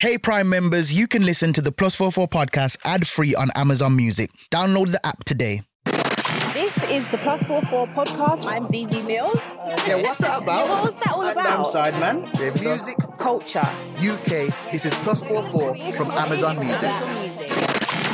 Hey Prime members, you can listen to the Plus 44 podcast ad free on Amazon Music. Download the app today. This is the Plus Four Four podcast. I'm Zeze Millz. Yeah, what's that about? Yeah, what's that all And about? I'm Sideman. Music Culture. UK. This is Plus 44 from Amazon Music.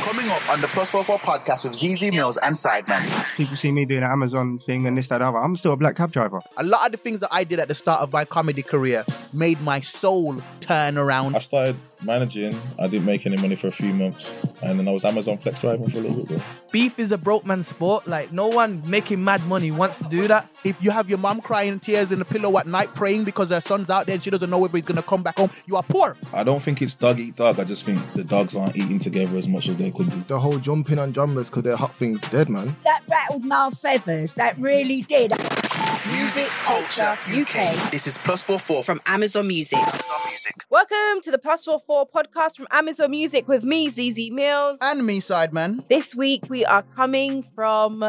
Amazon Music. Coming up on the Plus 44 podcast with Zeze Millz and Sideman. people see me doing an Amazon thing and this, that, other. I'm still a black cab driver. A lot of the things that I did at the start of my comedy career made my soul turn around. I started managing. I didn't make any money for a few months, and then I was Amazon Flex driving for a little bit. Bro. beef is a broke man's sport. Like no one making mad money wants to do that. If you have your mom crying tears in the pillow at night praying because her son's out there and she doesn't know whether he's going to come back home, you are poor. I don't think it's dog eat dog. I just think the dogs aren't eating together as much as they could do. the whole jumping on drummers because their hot thing's dead, man. that rattled my feathers. That really did. Music Culture UK. This is Plus 44 from From Amazon Music. Amazon Music. Welcome to the Plus Four Four podcast from Amazon Music with me, Zeze Millz. And me, Sideman. This week we are coming from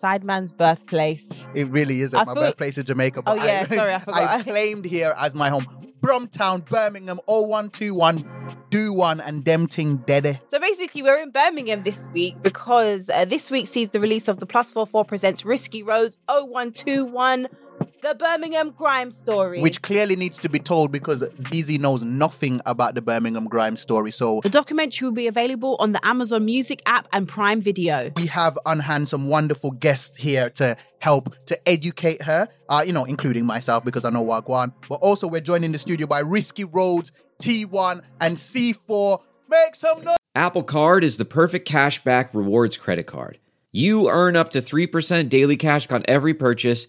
Sideman's birthplace. It really is I my thought- birthplace in Jamaica. Oh, yeah, sorry, I forgot. I claimed here as my home. Brumtown, Birmingham, 0121, do one, and them ting dead. So basically, we're in Birmingham this week because uh, this week sees the release of the Plus Four Four presents Risky Roadz 0121, the Birmingham Grime Story. Which clearly needs to be told because ZZ knows nothing about the Birmingham Grime story. So the documentary will be available on the Amazon Music app and Prime Video. we have on hand some wonderful guests here to help to educate her, uh, you know, including myself because I know Wagwan. But also, we're joined in the studio by Risky Roadz, T1, and C4. Make some noise! Apple Card is the perfect cashback rewards credit card. You earn up to 3% daily cash on every purchase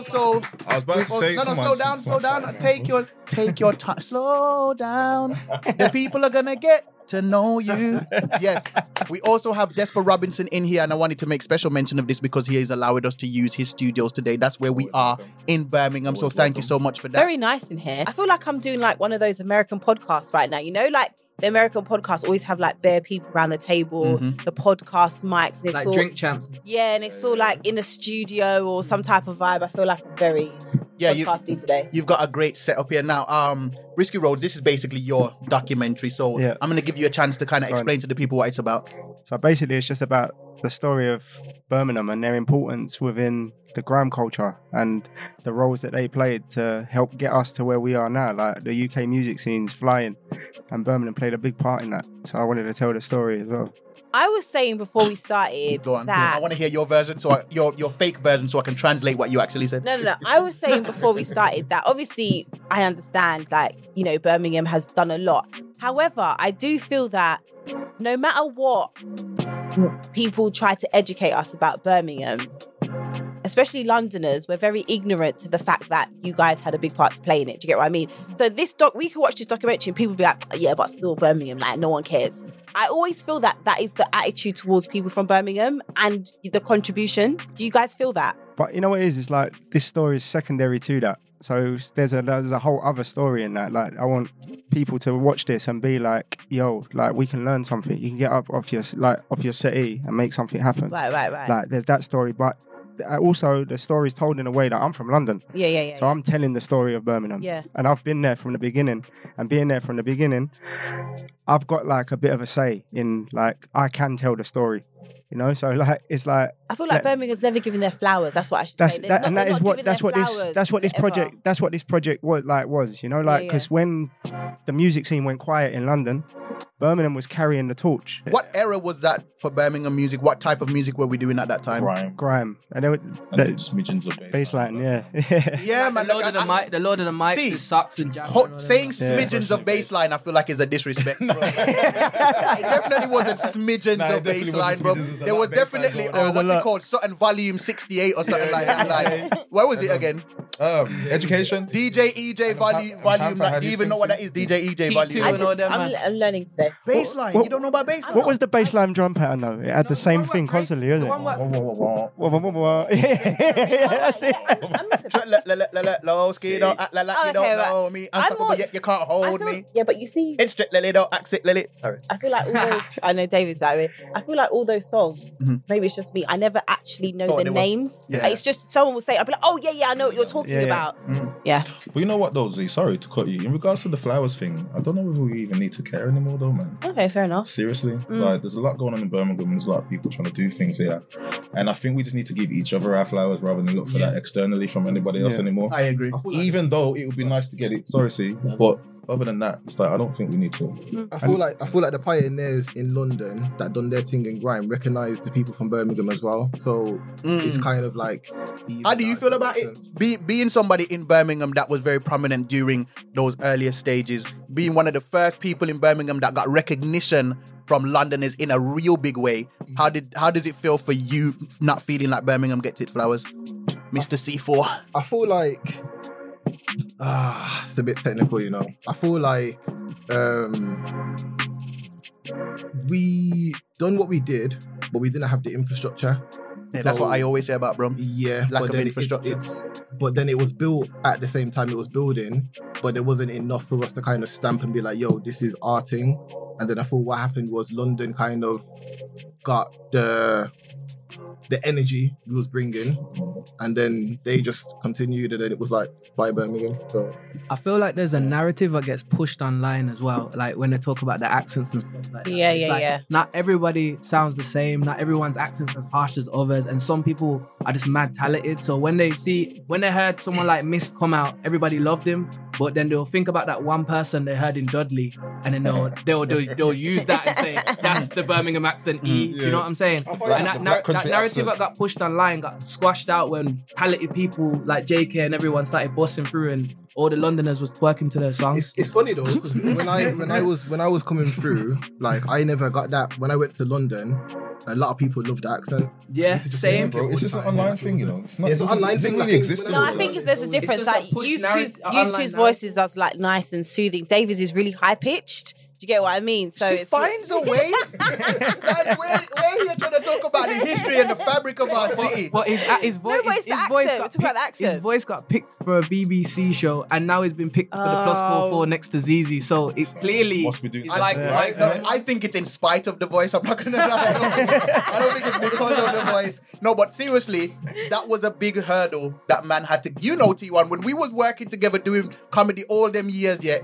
Also. I was about to oh, say, no, no, slow down, slow down. Simon. Take your, take your time. Slow down. The people are gonna get to know you. Yes. We also have Despa Robinson in here, and I wanted to make special mention of this because he has allowed us to use his studios today. That's where we are in Birmingham. So thank you so much for that. Very nice in here. I feel like I'm doing like one of those American podcasts right now. You know, like the American podcasts always have like bare people around the table, the podcast mics, and it's Like all drink champs. yeah, and it's all like in a studio or some type of vibe. I feel like I'm very Yeah, you- podcasty today. You've got a great setup here now. Um, Risky Roadz. This is basically your documentary. So Yeah. I'm gonna give you a chance to kind of Right. explain to the people what it's about. So basically, it's just about the story of Birmingham and their importance within the grime culture and the roles that they played to help get us to where we are now. Like the UK music scene's flying, and Birmingham played a big part in that. So I wanted to tell the story as well. I was saying before we started Go on. that I want to hear your version, so I, your your fake version, so I can translate what you actually said. No, no, no. I was saying before we started that obviously I understand, like, you know, Birmingham has done a lot. However, I do feel that no matter what people try to educate us about Birmingham, especially Londoners, we're very ignorant to the fact that you guys had a big part to play in it. Do you get what I mean? So this doc, we could watch this documentary and people be like, yeah, but still Birmingham, like no one cares. I always feel that that is the attitude towards people from Birmingham and the contribution. Do you guys feel that? But you know what it is? It's like this story is secondary to that. So there's a there's a whole other story in that. Like I want people to watch this and be like, "Yo, like we can learn something. You can get up off your like off your city and make something happen." Right, right, right. Like there's that story, but uh, also the story is told in a way that I'm from London, yeah, yeah, yeah. so I'm telling the story of Birmingham. Yeah. and I've been there from the beginning, and being there from the beginning, I've got like a bit of a say in like I can tell the story, you know. So like it's like I feel like Yeah. Birmingham's never given their flowers. That's what I should that's say. They're that, not- and that they're is not what giving that's their what this flowers that's what this ever. project that's what this project was like was you know like yeah. because when the music scene went quiet in London, Birmingham was carrying the torch. What era was that for Birmingham music? What type of music were we doing at that time? Grime. grime, and there there were And the smidgens of bass. baseline, yeah. Yeah, man. the Lord like, of the I- mic, the Lord of the mic, See, the sucks and jams. Hot, and all that. saying Yeah. smidgens of baseline, I feel like is a disrespect, bro. it definitely wasn't smidgens Nah, it of definitely baseline, wasn't bro. smidgens, there's a There was definitely, oh, was what's it called? Something volume 68 or something like that. Like, where was it again? Um, education. DJ EJ volume, and volume. Pamper like, had do you even know what that too. is? DJ EJ T2 volume. I just, I'm. I'm learning today. Baseline. What- You don't know about baseline? what was the baseline drum pattern though? It had the same thing constantly, isn't it? That's it. I'm Low ski, don't act like like you Okay, don't know me. I'm Unsuckable, more- yet you can't hold me. Yeah, but you see, It's straight, lily, don't accent, lily. Sorry. I feel like all those. I know David's that way. I feel like all those songs. Mhm. Maybe it's just me. I never actually know the names. It's just someone will say, "I'll be like, oh yeah, yeah, I know what you're talking Yeah, yeah. about." Mhm. Yeah. But you know what though, Z? Sorry to cut you. In regards to the flowers thing, I don't know if we even need to care anymore though, man. Okay, fair enough. Seriously, Mm. like there's a lot going on in Birmingham. There's a lot of people trying to do things here, and I think we just need to give each other our flowers rather than look for Yeah. that externally from anybody else Yeah. anymore. I agree. I feel like, Even though it would be nice to get it, sorry, see, but other than that, it's like I don't think we need to. I feel like I feel like the pioneers in London that done their thing in grime recognize the people from Birmingham as well. So Mm. it's kind of like. How do you feel about it? Be, being somebody in Birmingham that was very prominent during those earlier stages, being one of the first people in Birmingham that got recognition from Londoners in a real big way. How did how does it feel for you not feeling like Birmingham gets its flowers, Mister C4? I feel like ah, it's a bit technical, you know. I feel like um we done what we did, but we didn't have the infrastructure. Yeah, that's what I always say about Brum. Yeah, Lack of infrastructure. It's, it's but then it was built at the same time it was building, but there wasn't enough for us to kind of stamp and be like, "Yo, this is our thing." And then I thought what happened was London kind of got the the energy we was bringing, and then they just continued, and then it was like by Birmingham. So I feel like there's a narrative that gets pushed online as well. Like when they talk about the accents and stuff like that. Yeah, It's yeah, like, yeah. Not everybody sounds the same. Not everyone's accent's as harsh as others. And some people are just mad talented. So when they see, when they heard someone like Mist come out, everybody loved him. But then they'll think about that one person they heard in Dudley, and then they'll they'll they'll, they'll use that and say that's the Birmingham accent. E. Do you know what I'm saying? Black- and that that, the nar- black that narrative accent. that got pushed online got squashed out when talented people like Jaykae and everyone started busting through, and all the Londoners was twerking to their songs. It's, it's funny though because when I when I was when I was coming through, like I never got that. When I went to London, a lot of people loved the accent. yeah, This is same. Bro, it's just an online thing, you know. It's not. It's an online it doesn't thing, really like, exist. No, I think there's a difference. just Like push used narrative- two's a used online two's narrative. voices are like nice and soothing. Davies is really high pitched. Do you get what I mean? So she it's finds a way. like we're, we're here trying to talk about the history and the fabric of our city. But his, uh, his, vo- No, but his, the his voice got We're about the picked- His voice got picked for a BBC show, and now he's been picked for the four four next to ZZ. So it clearly Must be doing it's something like, right. it's No, I think it's in spite of the voice. I'm not gonna lie. I don't think, I don't think it's because of the voice. No, but seriously, that was a big hurdle that man had to. You know, T1, when we was working together doing comedy all them years, yeah,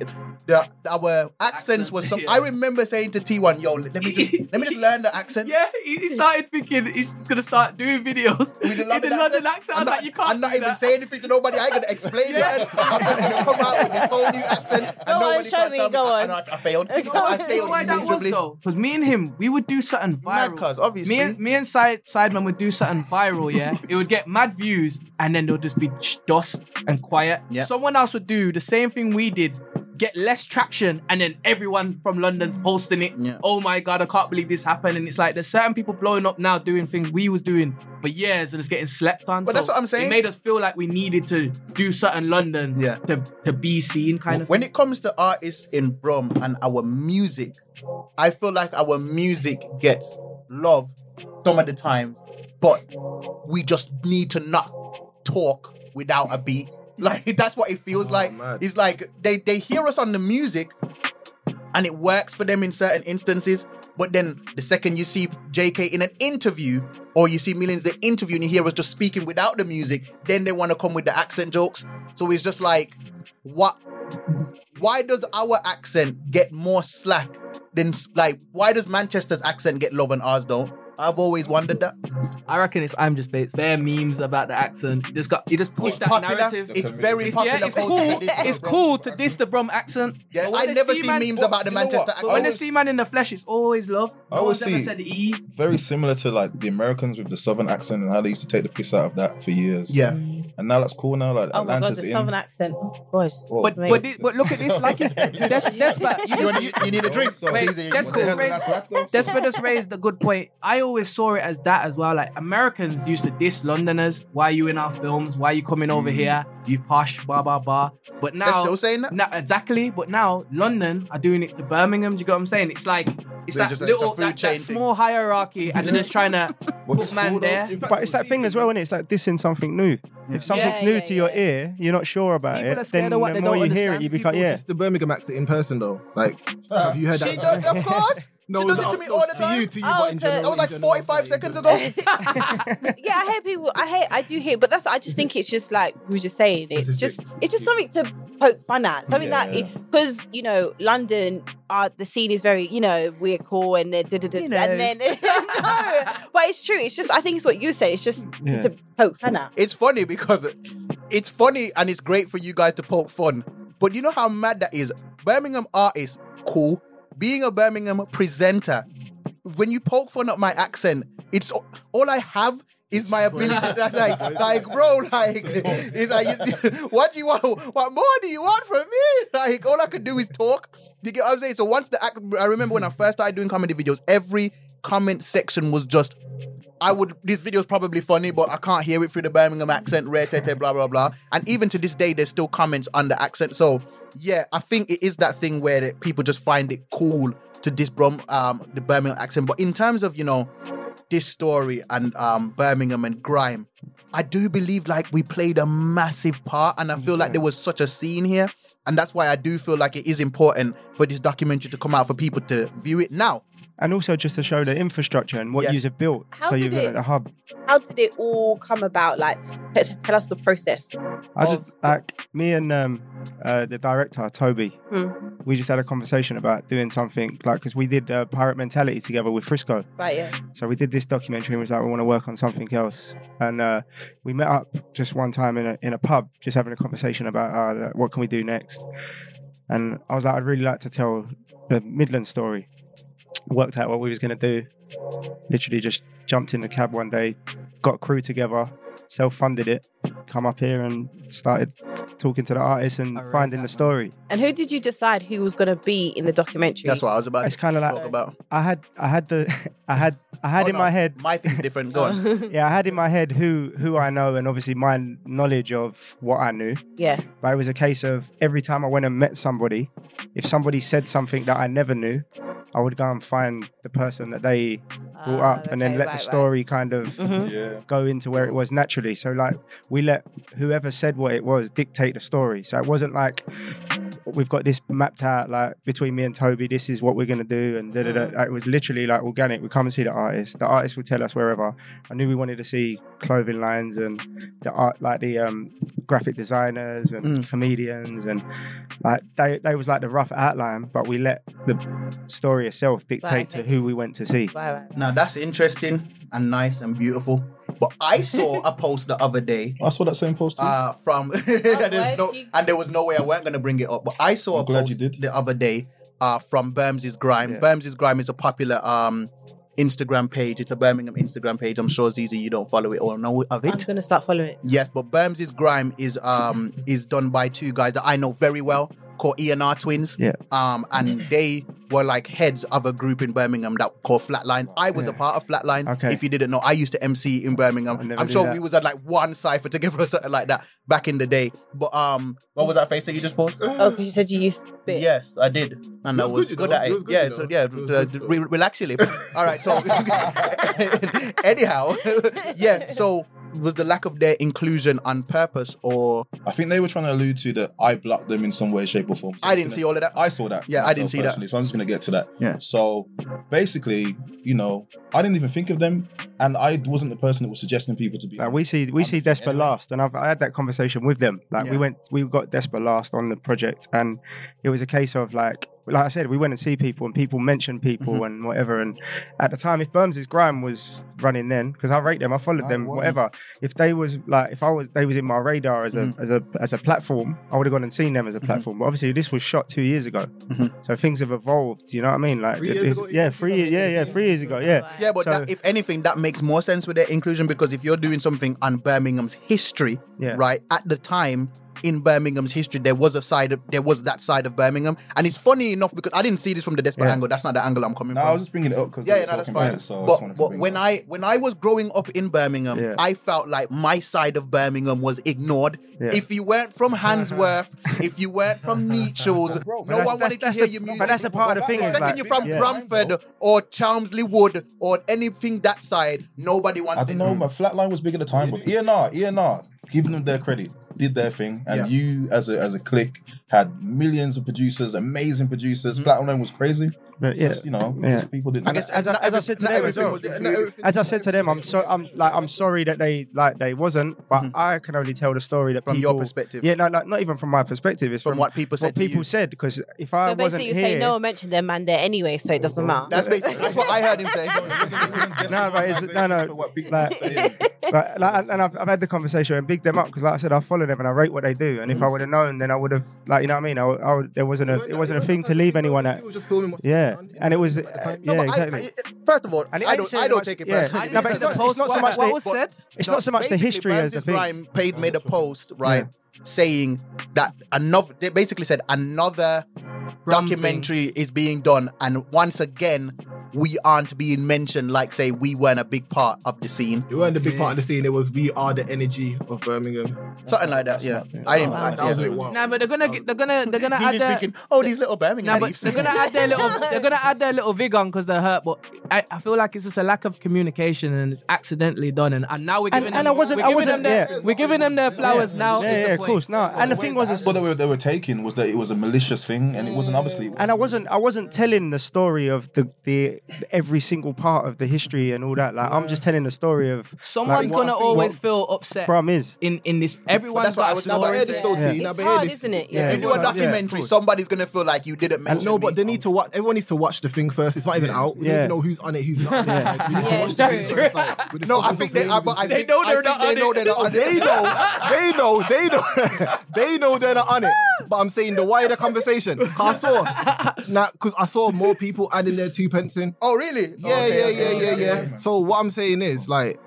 the, our accents Accent, was some. yeah. I remember saying to T1, "Yo, let me just let me just learn the accent." yeah, he, he started thinking he's gonna start doing videos With the in the London, London accent. I I'm not, like, you can't I'm not even that. saying anything to nobody. I ain't gonna explain it. I'm just gonna come out with this whole new accent, and Go on, nobody show can me, tell me. go I, on. I, I failed. Go I. You know failed why that was miserably. though? Because me and him, we would do something Mad viral. cuz, obviously. Me and me and Side Sideman would do something viral, yeah. it would get mad views, and then there'll just be ch- dust and quiet. Yeah. Someone else would do the same thing we did, get less traction, and then everyone from London's posting it. Yeah. Oh my god, I can't believe this happened. And it's like there's certain people blowing up now doing things we was doing for years, and it's getting slept on. But that's what I'm saying. It made us feel like we needed to do certain London Yeah. to to be seen, kind of. when it comes to artists in Brum and our music, I feel like our music gets love some of the time, but we just need to not talk without a beat. Like that's what it feels Oh, like. mad. It's like they they hear us on the music and it works for them in certain instances. But then the second you see Jaykae in an interview or you see millions the interview and you hear us just speaking without the music, then they want to come with the accent jokes. So it's just like, what? Why does our accent get more slack than like? Why does Manchester's accent get love and ours don't? I've always wondered that. I reckon it's I'm just based. Bare memes about the accent. Just got you just push It's that popular. narrative. It's very It's, popular. yeah, it's culture cool. to diss the It's Brum. cool to diss the Brum accent. Yeah, But when I never see see man- memes what- about the you know Manchester what? But accent. when they see man in the flesh, it's always love. I No always one's ever see- said E. Very similar to like the Americans with the southern accent and how they used to take the piss out of that for years. Yeah. And now that's cool now. Like Oh my god, Atlanta's the in. southern accent. Gosh. Whoa. But Mate. but, thi- but look at this. Like it's Des, Despa, you You, just, want- you- you need a drink? So- Wait, Easy. that's What cool. hell Raise- is that left Despa just raised a good point. I always saw it as that as well. Like Americans used to diss Londoners. Why are you in our films? Why are you coming over mm. here? You posh, blah blah blah. But now They're now, still saying that? now exactly. But now London are doing it to Birmingham. Do you get what I'm saying? It's like it's They're that just- it's a little food that, that chain thing. small hierarchy, and they're just trying to What's put man there. But it's that thing as well, and it's like dissing something new. If something's new Yeah, to yeah, your yeah. ear, you're not sure about People are it. scared Then of what the they more don't you hear it, understand. you become People yeah. diss the Birmingham accent in person though. Like, have you heard She that? does, of course. No, she does it to me no, all the To time. you, to you, Oh, but in general. That was like general, 45 seconds ago. yeah, I hear people. I hate. I do hear, but that's. I just think it's just like we were just saying. It's just. It's just something to poke fun at. Something Yeah. that because you know London. Uh, the scene is very, you know, we're cool and then, da, da, da, You know. and then no, but it's true. It's just, I think it's what you say. It's just Yeah. to poke fun at. It's funny because it's funny and it's great for you guys to poke fun. But you know how mad that is? Birmingham artist, cool. Being a Birmingham presenter, when you poke fun at my accent, it's all I have is my ability. That's like, like, bro, like, it's like, you- what do you want? What more do you want from me? Like, all I could do is talk. You get what I'm saying? So once the act, I remember when I first started doing comedy videos, every comment section was just I would. This video is probably funny, but I can't hear it through the Birmingham accent. Rare tete, blah blah blah. And even to this day, there's still comments the accent. So yeah, I think it is that thing where people just find it cool to Brum, um, the Birmingham accent. But in terms of you know this story and um, Birmingham and grime, I do believe like we played a massive part, and I feel like there was such a scene here, and that's why I do feel like it is important for this documentary to come out for people to view it now. And also just to show the infrastructure and what Yes. you have built. How so did you've got it- like, a hub. How did it all come about? Like, t- t- tell us the process. I just like me and um, uh, the director Toby. Hmm. We just had a conversation about doing something like because we did uh, Pirate Mentality together with Frisco. Right, yeah. So we did this documentary and was like, we want to work on something else. And uh, we met up just one time in a in a pub, just having a conversation about uh, what can we do next. And I was like, I'd really like to tell the Midland story. Worked out what we was gonna do. Literally just jumped in the cab one day, got crew together, self-funded it, come up here and started talking to the artists and I finding the man. story. And who did you decide who was going to be in the documentary? That's what I was about. It's to kind of like talk about. I had I had the I had I had Oh, in no, my head My thing's different. Go on. yeah, I had in my head who who I know and obviously my knowledge of what I knew. yeah. But it was a case of every time I went and met somebody, if somebody said something that I never knew, I would go and find the person that they brought Ah, up and then let right, the right. story kind of Mhm. Yeah. go into where it was naturally. So like we let whoever said what it was dictate the story. So it wasn't like we've got this mapped out like between me and Toby, this is what we're gonna do and da da da. It was literally like organic. We come and see the artist. The artist would tell us wherever. I knew we wanted to see clothing lines and the art like the um graphic designers and Mm. comedians and like they they was like the rough outline, but we let the story itself dictate to who we went to see. Right, right. Now that's interesting and nice and beautiful. But I saw a post the other day I saw that same post too. uh, from there's where'd no, you- and there was no way I weren't gonna bring it up. But I saw I'm a glad post you did. the other day uh, from Berms's Grime. Yeah. Berms's Grime is a popular um, Instagram page. It's a Birmingham Instagram page. I'm sure Zeze you don't follow it or know of I'm going to start following it. Yes, but Berms's Grime is um is done by two guys that I know very well called ENR Twins. Yeah. Um, and they were like heads of a group in Birmingham that called Flatline. I was a part of Flatline. Okay. If you didn't know, I used to MC in Birmingham. I never I'm sure that. we was at like one cipher together or something like that back in the day. But um, what was that face that you just posted? Oh, because you said you used to spit. Yes, I did, and It I was was good, good at It it. was good, yeah, so, yeah. It was good re- relax your lip. All right, so anyhow, yeah. So was the lack of their inclusion on purpose, or I think they were trying to allude to that I blocked them in some way, shape, or form. So I didn't gonna- see all of that. I saw that. Yeah, I didn't see that. personally, So I'm just gonna get to that. Yeah. So basically, you know, I didn't even think of them and I wasn't the person that was suggesting people to be. Like we see, we I'm see the thing Despa anyway. last, and I've I had that conversation with them. Like we went, we got Despa last on the project, and it was a case of like, like I said, we went and see people, and people mentioned people Mm-hmm. and whatever. And at the time, if Burns' Grime was running then, because I rate them, I followed them, wow. whatever. If they was like, if I was, they was in my radar as a Mm-hmm. as a as a platform, I would have gone and seen them as a platform. But obviously, this was shot two years ago, Mm-hmm. so things have evolved. You know what I mean? Like, Three years ago, yeah, three, think yeah, yeah, three years ago, yeah. Yeah, but So- that, if anything, that makes more sense with their inclusion because if you're doing something on Birmingham's history, Yeah. right? At the time in Birmingham's history, there was a side of there was that side of Birmingham, and it's funny enough because I didn't see this from the Desperate Yeah. angle. That's not the angle I'm coming No, from. I was just bringing it up because yeah, yeah, no, that's fine. so but wanted but when. I when I was growing up in Birmingham, Yeah. I felt like my side of Birmingham was ignored. Yeah. If you weren't from Handsworth, if you weren't from Nechells, no one that's- wanted to hear the- your but music. that's a part of the thing The second you're from yeah. Bromford or Chelmsley Wood or anything that side, nobody wants I to don't know, my flatline was big at the time, but ENR, ENR, giving them their credit, did their thing, and Yeah. you as a as a clique had millions of producers, amazing producers. Mm-hmm. Flatline was crazy. But yeah, just, you know, yeah. just people didn't. I guess as I, as I said to them as well, was Yeah, no, included. everything- as I said to them, I'm so I'm like I'm sorry that they like they wasn't, but I can only tell the story that From people, your perspective. Yeah, no, like not even from my perspective. It's From from, what people said What people you. said because if I So wasn't basically, you here, say no one mentioned their man there anyway, so it doesn't matter. That's, basically, that's what I heard him say. No, but it's, no, no, like, like, like, and I've, I've had the conversation and big them up because, like I said, I follow them and I rate what they do. And if I would have known, then I would have, like, you know what I mean? I, would- I would, there wasn't a, it wasn't a thing to leave anyone at. He was just filming what's Yeah, and it was, uh, yeah, No, but I- exactly. First of all, I don't, I don't take it yeah. personally. No, but it's not, it's not so much what was said. it's not so much the history as the Burns' thing. Paid made a post right saying that another. They basically said another Brum documentary is being done, and once again, we aren't being mentioned. Like say we weren't a big part of the scene, We weren't a big part of the scene. It was we are the energy of Birmingham. something like that. Yeah, I didn't. That I, was a yeah. bit wild. Nah, but they're gonna get, they're gonna they're gonna add He's their, thinking, oh, these little Birmingham Nah, but they're gonna add their little they're gonna add their little vig on because they're hurt. But I, I feel like it's just a lack of communication and it's accidentally done. And, and now we're And- giving and them, I wasn't- we're I wasn't- them their, yeah. we're giving them their flowers now. Yeah, is yeah, of course. No, and the thing was, what they were they were taking was that it was a malicious thing, and it wasn't obviously. and I wasn't I wasn't telling the story of the the every single part of the history and all that. Like I'm just telling the story of Someone's like, gonna always what feel upset Brum is. in in this. Everyone's that's what I was- Now, but hear this though, Yeah. T. Now, It's hard, this. isn't it? Yeah, you do a documentary, course. somebody's gonna feel like you didn't And mention no, me. but they need to watch. Everyone needs to watch the thing first. It's not even out. We Yeah. don't even know who's on it, who's not. on it. Like, we need to Yeah, watch true. thing first, like, with the No, I think they but I and They know they're not on it. they're not on they know, they know, they know, they know they're not on it. But I'm saying the wider conversation. 'Cause I saw, now, because I saw more people adding their two pence in. Oh, really? Yeah, Okay, yeah, okay, yeah, okay, yeah, okay. yeah. So what I'm saying is, like,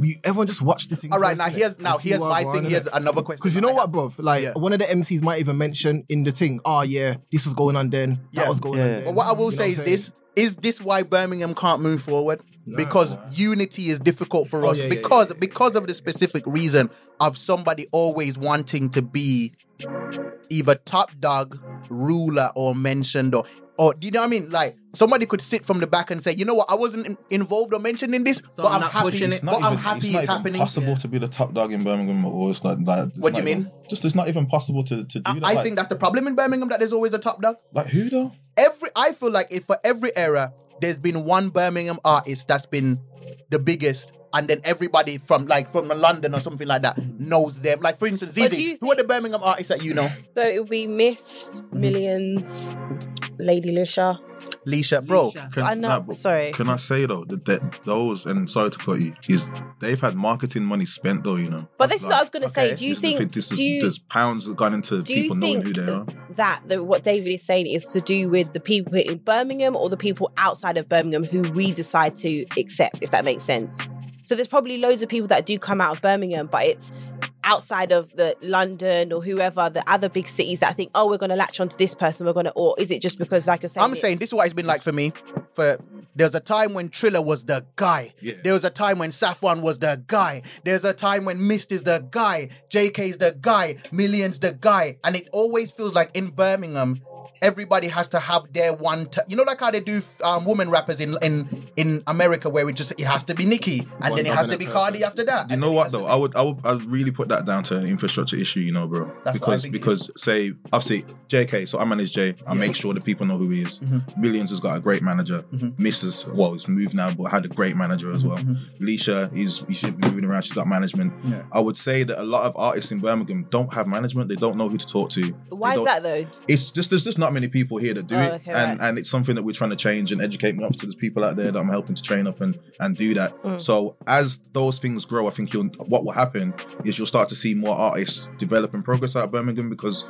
we, everyone just watch the thing. All right, now here's now here's my thing. innit? Here's another question. Because you know I what, have. bruv? Like Yeah. one of the MCs might even mention in the thing, oh yeah, this was going on then, Yeah. that was going Yeah. on then. But what I will You know say is I'm this: is this why Birmingham can't move forward? Because unity is difficult for Oh, us yeah, yeah, because because of the specific reason of somebody always wanting to be either top dog, ruler, or mentioned, or or do you know what I mean? Like somebody could sit from the back and say, you know what, I wasn't in- involved or mentioned in this, but I'm I'm happy. it. It's But not I'm even- happy it's, it's, happening. possible to be the top dog in Birmingham, or it's like that. it's What do not you even- mean? Just it's not even possible to, to do I, that. I like, think that's the problem in Birmingham that there's always a top dog. like who though? every I feel like if for every era there's been one Birmingham artist that's been the biggest, and then everybody from like from London or something like that knows them. Like for instance, Zeze, who are the Birmingham artists that you know? So it would be Mist, Millions, Lady Leshurr. Leshurr, bro. So I know. Nah, but sorry. Can I say though that, that those and sorry to cut you, is they've had marketing money spent though, you know. But this is what I was gonna okay. say. Do you This think? this is- Do you there's pounds that gone into people knowing who they are? that the, what David is saying is to do with the people in Birmingham or the people outside of Birmingham who we decide to accept, if that makes sense? So there's probably loads of people that do come out of Birmingham, but it's outside of the London or whoever the other big cities that think, oh, we're going to latch onto this person, we're going to, or is it just because, like you're saying, I'm saying this is what it's been like for me. For there's a time when Triller was the guy. Yeah. There was a time when Safone was the guy. There's a time when Mist is the guy. Jaykae's the guy. Millions the guy. And it always feels like in Birmingham, everybody has to have their one. T- you know, like how they do um, woman rappers in in in America, where it just it has to be Nicki, and One then it has to be person. Cardi after that. You know what though? I would, I would, I'd really put that down to an infrastructure issue. You know, bro. That's what I because think it because say obviously Jaykae. So I manage Jay. I make sure that people know who he is. Mhm. Millions has got a great manager. Mhm. Mrs. Well, he's moved now, but had a great manager as well. Mhm. Leshurr, he's he should be moving around. She's got management. Yeah. I would say that a lot of artists in Birmingham don't have management. They don't know who to talk to. Why is that though? It's just there's just not many people here that do Oh, it, okay, and right. and it's something that we're trying to change and educate me up to. There's people out there that I'm helping to train up and and do that. Mm. So as those things grow, I think you'll what will happen is you'll start to see more artists develop and progress out of Birmingham because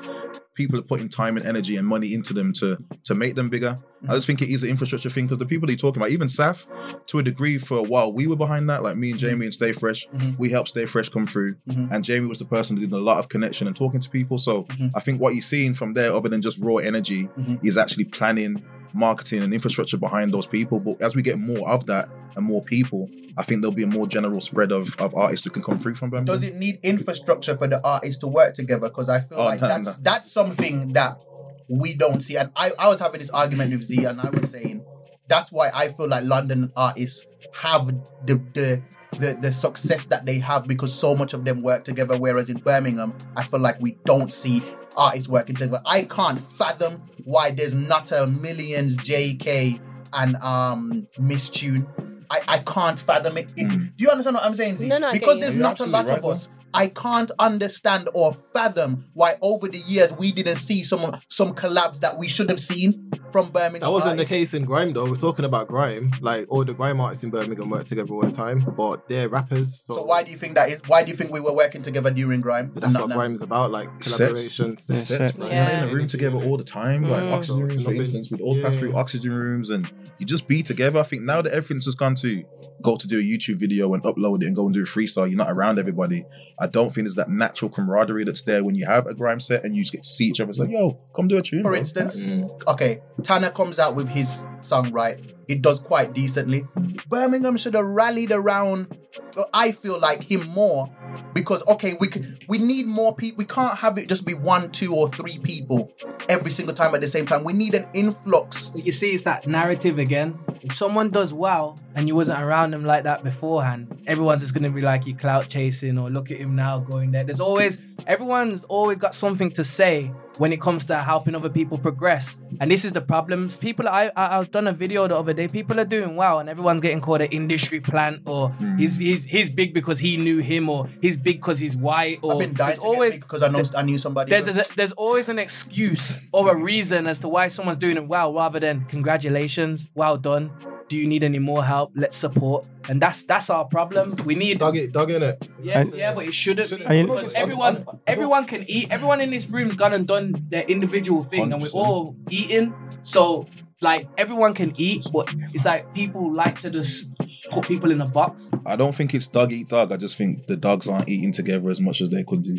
people are putting time and energy and money into them to to make them bigger. I just think it is an infrastructure thing because the people you're talking about, even Saf, to a degree, for a while we were behind that. Like me and Jamie and Stay Fresh, Mhm. we helped Stay Fresh come through, Mhm. and Jamie was the person who did a lot of connection and talking to people. So Mhm. I think what you're seeing from there, other than just raw energy, Mhm. is actually planning, marketing, and infrastructure behind those people. But as we get more of that and more people, I think there'll be a more general spread of, of artists that can come through from Birmingham. Does it need infrastructure for the artists to work together? Because I feel Oh, like no, that's no. that's something that we don't see. And I, I was having this argument with Z, and I was saying that's why I feel like London artists have the the the, the success that they have because so much of them work together. Whereas in Birmingham, I feel like we don't see artists working together. I can't fathom why there's not a millions Jaykae and um Miss Tune. I, I can't fathom it. It- Mm. Do you understand what I'm saying? Z? No, no, because there's not a lot absolutely of right, us. I can't understand or fathom why over the years we didn't see some some collabs that we should have seen from Birmingham. That wasn't the case in Grime though. We're talking about Grime. Like all the Grime artists in Birmingham work together all the time, but they're rappers. So, So why do you think that is? Why do you think we were working together during Grime? That's not what now? Grime is about, like Sets. collaborations. Yeah, Sets, sets. man. Yeah. You're in a room together all the time, like Mm. oxygen rooms, for instance. We'd all pass through oxygen rooms, and you just be together. I think now that everything's just gone to go to do a YouTube video and upload it and go and do a freestyle, you're not around everybody. I don't think there's that natural camaraderie that's there when you have a grime set and you just get to see each other. It's like, yo, come do a tune. For bro. instance, Mm. okay, Tanner comes out with his song, right? It does quite decently. Birmingham should have rallied around. Uh, I feel like him more because okay, we could we need more people. We can't have it just be one, two, or three people every single time at the same time. We need an influx. You see, it's that narrative again. If someone does well and you wasn't around them like that beforehand, everyone's just gonna be like you clout chasing or look at him now going there. There's always everyone's always got something to say when it comes to helping other people progress. And this is the problems. People, I I I've done a video the other day. People are doing well, and everyone's getting called an industry plant, or hmm. he's he's he's big because he knew him, or he's big because he's white, or I've been dying always because I know I knew somebody. there's a, there's always an excuse or a reason as to why someone's doing it well, rather than congratulations, well done. Do you need any more help? Let's support. And that's that's our problem. We need Dug it, dug in it. yeah, And- yeah, but it shouldn't be And you- because everyone everyone can eat. Everyone in this room's gone and done their individual thing, and we're all eating. So like everyone can eat, but it's like people like to just put people in a box. I don't think it's dog eat dog. I just think the dogs aren't eating together as much as they could do.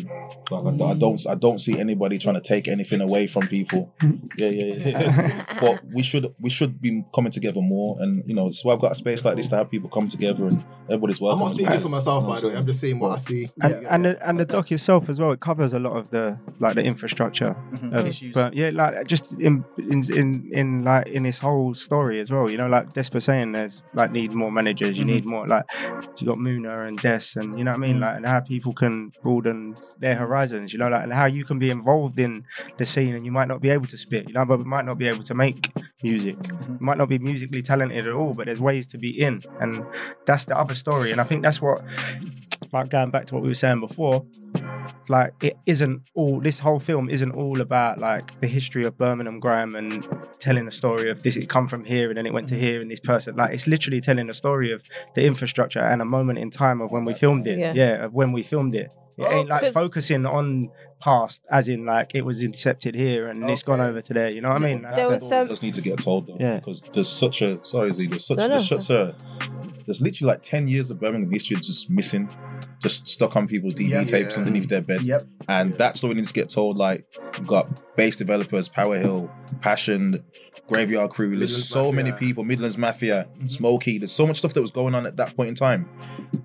Like, I, I don't, I don't see anybody trying to take anything away from people. Yeah, yeah, yeah. but we should, we should be coming together more. And you know, that's why I've got a space like this to have people come together and everybody's welcome. I'm not speaking for myself, by the way. I'm just saying what I see. And, and the and the doc itself as well. It covers a lot of the like the infrastructure Mhm, of, but yeah, like just in in in in like in this whole story as well. You know, like Despa saying, there's like need more managers. You Mhm. need more like you got Muna and Des, and you know what I mean. Mhm. Like and how people can broaden their horizons. You know, like and how you can be involved in the scene, and you might not be able to spit. You know, but might not be able to make music. Mhm. You might not be musically talented at all, but there's ways to be in, and that's the other story. And I think that's what, like going back to what we were saying before, like it isn't all this whole film isn't all about like the history of Birmingham Graham and telling the story of this it come from here and then it went to mm. here and this person like it's literally telling the story of the infrastructure and a moment in time of when we filmed it Yeah. yeah, of when we filmed it it Oh, ain't like 'cause- focusing on past as in like it was incepted here and it's gone over to there you know what I mean There was Story some- does need to get told though, Yeah. because there's such a sorry Z, there's such No, no. there's such a there's literally like ten years of Birmingham history just missing, just stuck on people's DV Yeah. tapes Yeah. underneath their bed. Yep. And that's what needs to get told. Like, you've got base developers, Power Hill, Passion, Graveyard Crew. There's Midlands so many people. Midlands Mafia, mm-hmm. Smokey. There's so much stuff that was going on at that point in time,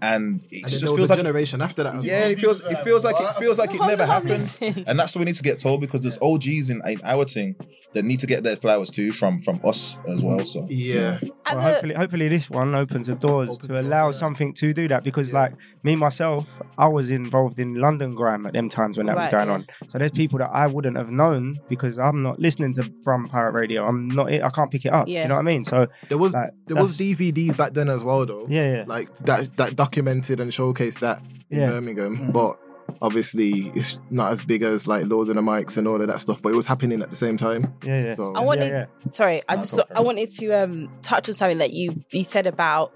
and it And just there was feels a like generation after that. yeah, well. it feels it feels like it feels like it never happened, and that's what we need to get told because there's OGs in, in our thing that need to get their flowers too from from us as well. So Yeah. At Well, hopefully, hopefully this one opens the doors Opens to doors, allow yeah. something to do that because, like me myself, I was involved in London grime at them times when that Right, was going on. So there's people that I wouldn't have known because I'm not listening to from pirate radio. I'm not. I can't pick it up. Yeah. You know what I mean? So There was Like, there was DVDs back then as well though. yeah, yeah, Like that that documented and showcased that in Yeah. Birmingham. Mm. But obviously it's not as big as like Lords and the Mics and all of that stuff. But it was happening at the same time. yeah, yeah. So I wanted, yeah, sorry, I just I it. wanted to um touch on something that you you said about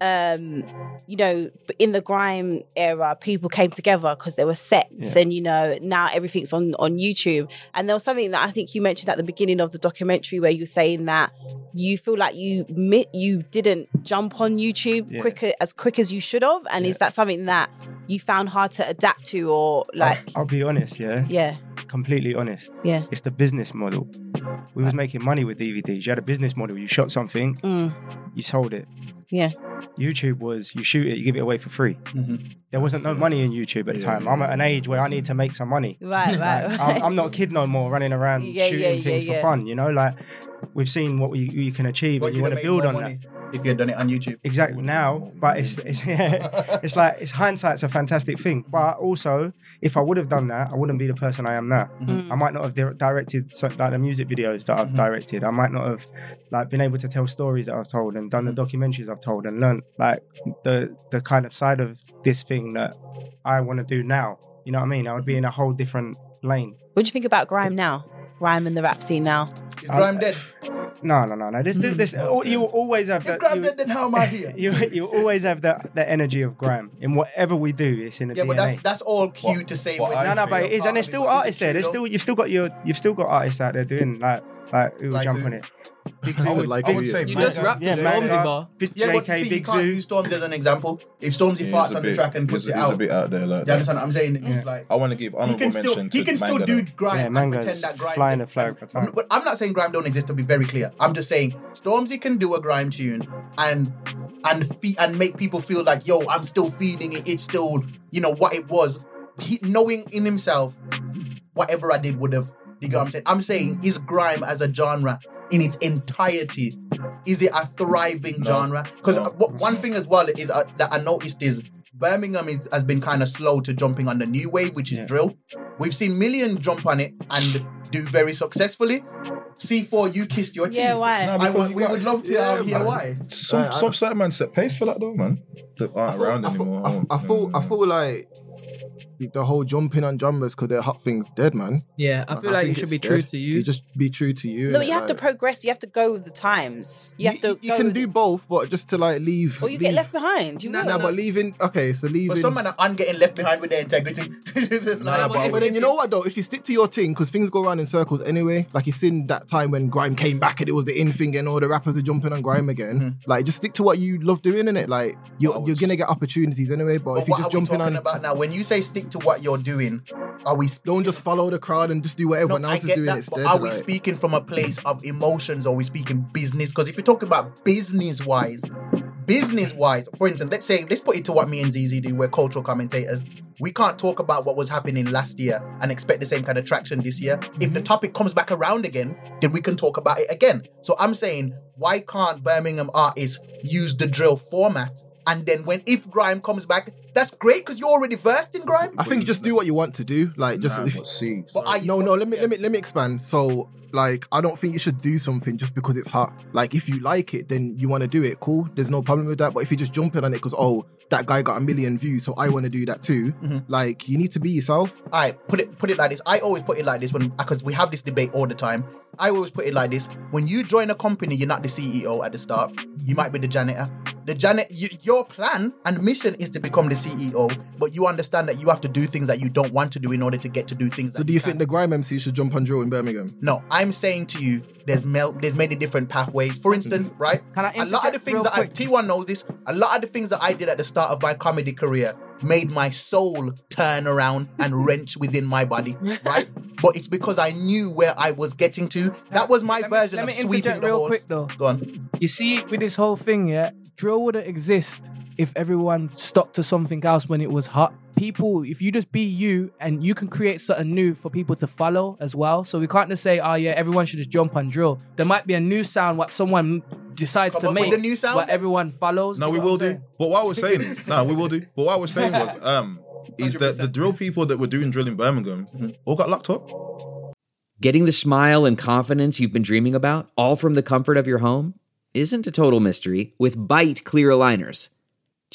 um you know in the grime era people came together because there were sets Yeah. and you know now everything's on on YouTube and there was something that I think you mentioned at the beginning of the documentary where you're saying that you feel like you mi- you didn't jump on YouTube Yeah. quicker as quick as you should have and is that something that you found hard to adapt to or like I'll be honest, yeah, yeah completely honest. yeah It's the business model. We was making money with DVDs. You had a business model. You shot something, mm, you sold it. Yeah YouTube was you shoot it, you give it away for free. Mhm. There wasn't no money in YouTube at the Yeah. time. I'm at an age where I need to make some money. right right, Like, right. I'm, I'm not a kid no more running around Yeah, shooting yeah, yeah, things yeah. for fun. You know, like we've seen what we, we can achieve, But and you want to build on money that. if you had done it on YouTube. Exactly now, but it's it's, it's like it's hindsight's a fantastic thing. But also, if I would have done that, I wouldn't be the person I am now. Mm. I might not have di- directed so, like the music videos that I've Mhm. directed. I might not have like been able to tell stories that I've told and done the documentaries I've told and learned like the the kind of side of this thing that I want to do now. You know what I mean? I would be in a whole different lane. What do you think about grime now? Grime and the rap scene now. Is Grime I- dead? No, no, no, no. This, this, this you always have If that. Grime you- dead, then how am I here? you you always have that the energy of grime in whatever we do. It's in the Yeah, DNA. but that's that's all cute to say. what when no, no, but it is, and there's still but is it artists there. There's still you've still got your you've still got artists out there doing like like who will Like jump who? on it. Big I would like I would say You just rapped yeah, the Manga, Stormzy bar. Big Yeah, but JK, see, Big can't Zoo. use Storms as an example. If Stormzy Yeah, farts he's a on the track and puts he's, it he's out, a bit out there. Like you understand what I'm saying? Yeah. Like I want to give honorable can still mention he can still do grime Yeah, and pretend that grime. flying the flag. But I'm not saying grime don't exist. To be very clear, I'm just saying Stormzy can do a grime tune and and fe- and make people feel like yo, I'm still feeling it. It's still you know what it was. He, knowing in himself, whatever I did would have. You get what I'm saying? I'm saying is grime as a genre in its entirety is it a thriving No. genre? Because No, one thing as well is uh, that I noticed is Birmingham is, has been kind of slow to jumping on the new wave, which is Yeah. drill. We've seen Million jump on it and do very successfully. C4, you kissed your teeth. Yeah, why? No, I, because wa- you we got- would love to Yeah, um, hear man. why. Some Right, I- some certain man set pace for that though, man. That I aren't feel- around I feel- anymore. I, don't- I feel I feel like the whole jumping on drummers because they're hot things dead, man. Yeah, I feel like you should it's be true to you. You just be true to you. No, you have to progress. You have to go with the times. You have to. You, go can do it. both, but just to like leave. or you leave, get left behind. You No, will. no, but leaving. Okay, so leaving. But some men are getting left behind with their integrity. It's just Nah, but but, then you know what though? If you stick to your thing, because things go around in circles anyway. Like you seen that time when grime came back and it was the in thing, and all the rappers are jumping on grime again. Mm-hmm. Like just stick to what you love doing in it. Like you're I you're gonna get opportunities anyway. But, but if you're what are just we jumping talking on, about now? When you say stick to what you're doing, are we speaking don't just follow the crowd and just do what everyone No, else I is doing that, instead. but are we speaking from a place of emotions or are we speaking business? Because if you're talking about business wise, business wise, for instance, let's say, let's put it to what me and ZZ do, we're cultural commentators. We can't talk about what was happening last year and expect the same kind of traction this year. If the mm-hmm. topic comes back around again, then we can talk about it again. So I'm saying, why can't Birmingham artists use the drill format? And then when if grime comes back, that's great because you're already versed in grime. I think just do what you want to do. Like just Nah, if, but see, But are you- no, no. Let me yeah. let me let me expand. So like, I don't think you should do something just because it's hot. Like, if you like it, then you want to do it. Cool. There's no problem with that. But if you just jump in on it because oh, that guy got a million views, so I want to do that too. Mm-hmm. Like, you need to be yourself. All right, put it put it like this. I always put it like this when because we have this debate all the time. I always put it like this: when you join a company, you're not the CEO at the start. You might be the janitor. The janet, you, your plan and mission is to become the CEO, but you understand that you have to do things that you don't want to do in order to get to do things. So that do you can. think the grime MC should jump on drill in Birmingham? No, I'm saying to you, there's mel- there's many different pathways. For mm-hmm. instance, right? Can I a lot of the things that I quick? T1 knows this. A lot of the things that I did at the start of my comedy career made my soul turn around and wrench within my body, right? But it's because I knew where I was getting to. That was my Let me- version let of me sweeping the real halls. quick, though. Go on. You see, with this whole thing, yeah, drill wouldn't exist if everyone stuck to something else when it was hot. People, if you just be you and you can create something new for people to follow as well. So we can't just say, oh yeah, everyone should just jump on drill. There might be a new sound what someone decides Come to make, the new sound what everyone follows. No, we will do. But what I was saying no, we will do. But what I was saying was, um, is that the drill people that were doing drill in Birmingham all got locked up. Getting the smile and confidence you've been dreaming about, all from the comfort of your home, isn't a total mystery with Byte clear aligners.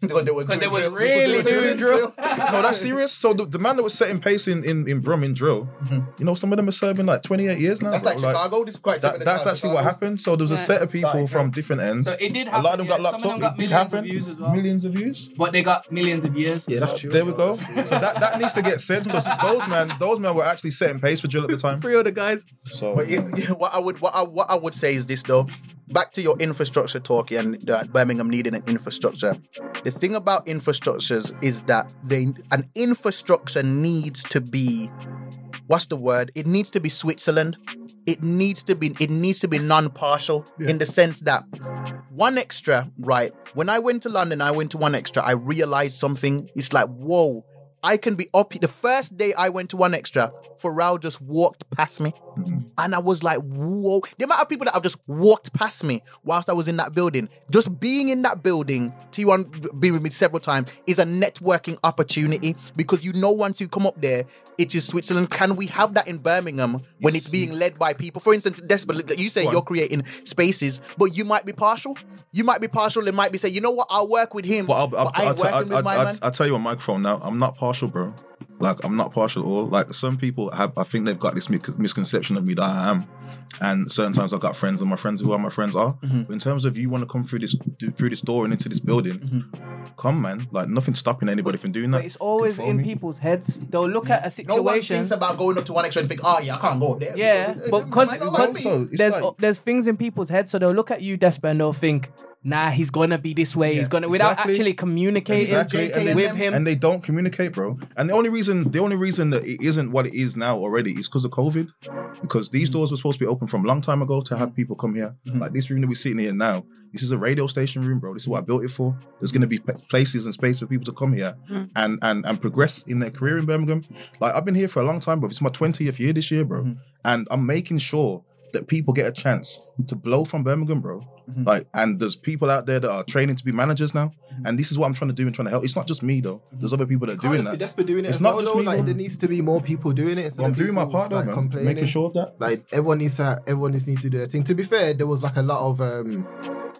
Because they were Because they doing was drill. really They were doing drill. no, that's serious. So the, the man that was setting pace in in, in Brum in drill, you know, some of them are serving like 28 years now. Mm-hmm. That's bro. like Chicago. This is quite That, that's to actually what happened. So there was a set of people Starting from from- different ends. So it did a lot of them yeah. got locked Some up. got It did millions of happen. views as well. Millions of views. But they got millions of years. Yeah, that's true. There we go. So that, that needs to get said because those men, those men were actually setting pace for drill at the time. Three other guys. So But yeah, yeah, what I would what I, what I would say is this though. Back to your infrastructure talk and uh, Birmingham needing an infrastructure. The thing about infrastructures is that they an infrastructure needs to be what's the word? It needs to be Switzerland. It needs to be it needs to be non-partial in the sense that 1Xtra, right? When I went to London, I went to 1Xtra. I realized something. It's like, whoa, I can be up. The first day I went to 1Xtra, Pharrell just walked past me. Mm-hmm. And I was like, whoa. The amount of people that have just walked past me whilst I was in that building, just being in that building, T1 been with me several times, is a networking opportunity because you know once you come up there, it is Switzerland. Can we have that in Birmingham when it's being led by people? For instance, Despa, you say you're creating spaces, but you might be partial. You might be partial and might be saying, you know what, I'll work with him. But I'll, I'll, I'll, I'll, my I'll. I'll tell you on microphone now. I'm not partial, bro. Like I'm not partial at all. Like some people have, I think they've got this misconception of me that I am. And certain times I've got friends, and my friends who are my friends are. Mm-hmm. But in terms of you want to come through this through this door and into this building, Mm-hmm. come, man. Like nothing's stopping anybody from doing that. But it's always in me? people's heads. They'll look at a situation. no one situation. thinks about going up to 1Xtra and think, oh yeah, I can't go up there. Yeah, because, but because like. So there's like- there's things in people's heads, so they'll look at you, Despa, and they'll think, "Nah, he's gonna be this way. Yeah, he's gonna," without exactly. actually communicating Exactly, and they- with him. and they don't communicate, bro. And the only reason, the only reason that it isn't what it is now already is because of COVID. Because these mm. doors were supposed to be open from a long time ago to have people come here. Mm. Like this room that we're sitting here now, this is a radio station room, bro. This is what I built it for. There's going to be p- places and space for people to come here mm. and and and progress in their career in Birmingham. Like I've been here for a long time, bro. It's my 20th year this year, bro, and I'm making sure that people get a chance to blow from Birmingham, bro. Mm-hmm. Like, and there's people out there that are training to be managers now, mm-hmm. and this is what I'm trying to do and trying to help. It's not just me though. Mm-hmm. There's other people that are doing that. desperate doing it It's not well, just though. me, Like there needs to be more people doing it. instead I'm doing my part though, like, man. Making sure of that. Like everyone needs to everyone needs to do their thing. To be fair, there was like a lot of um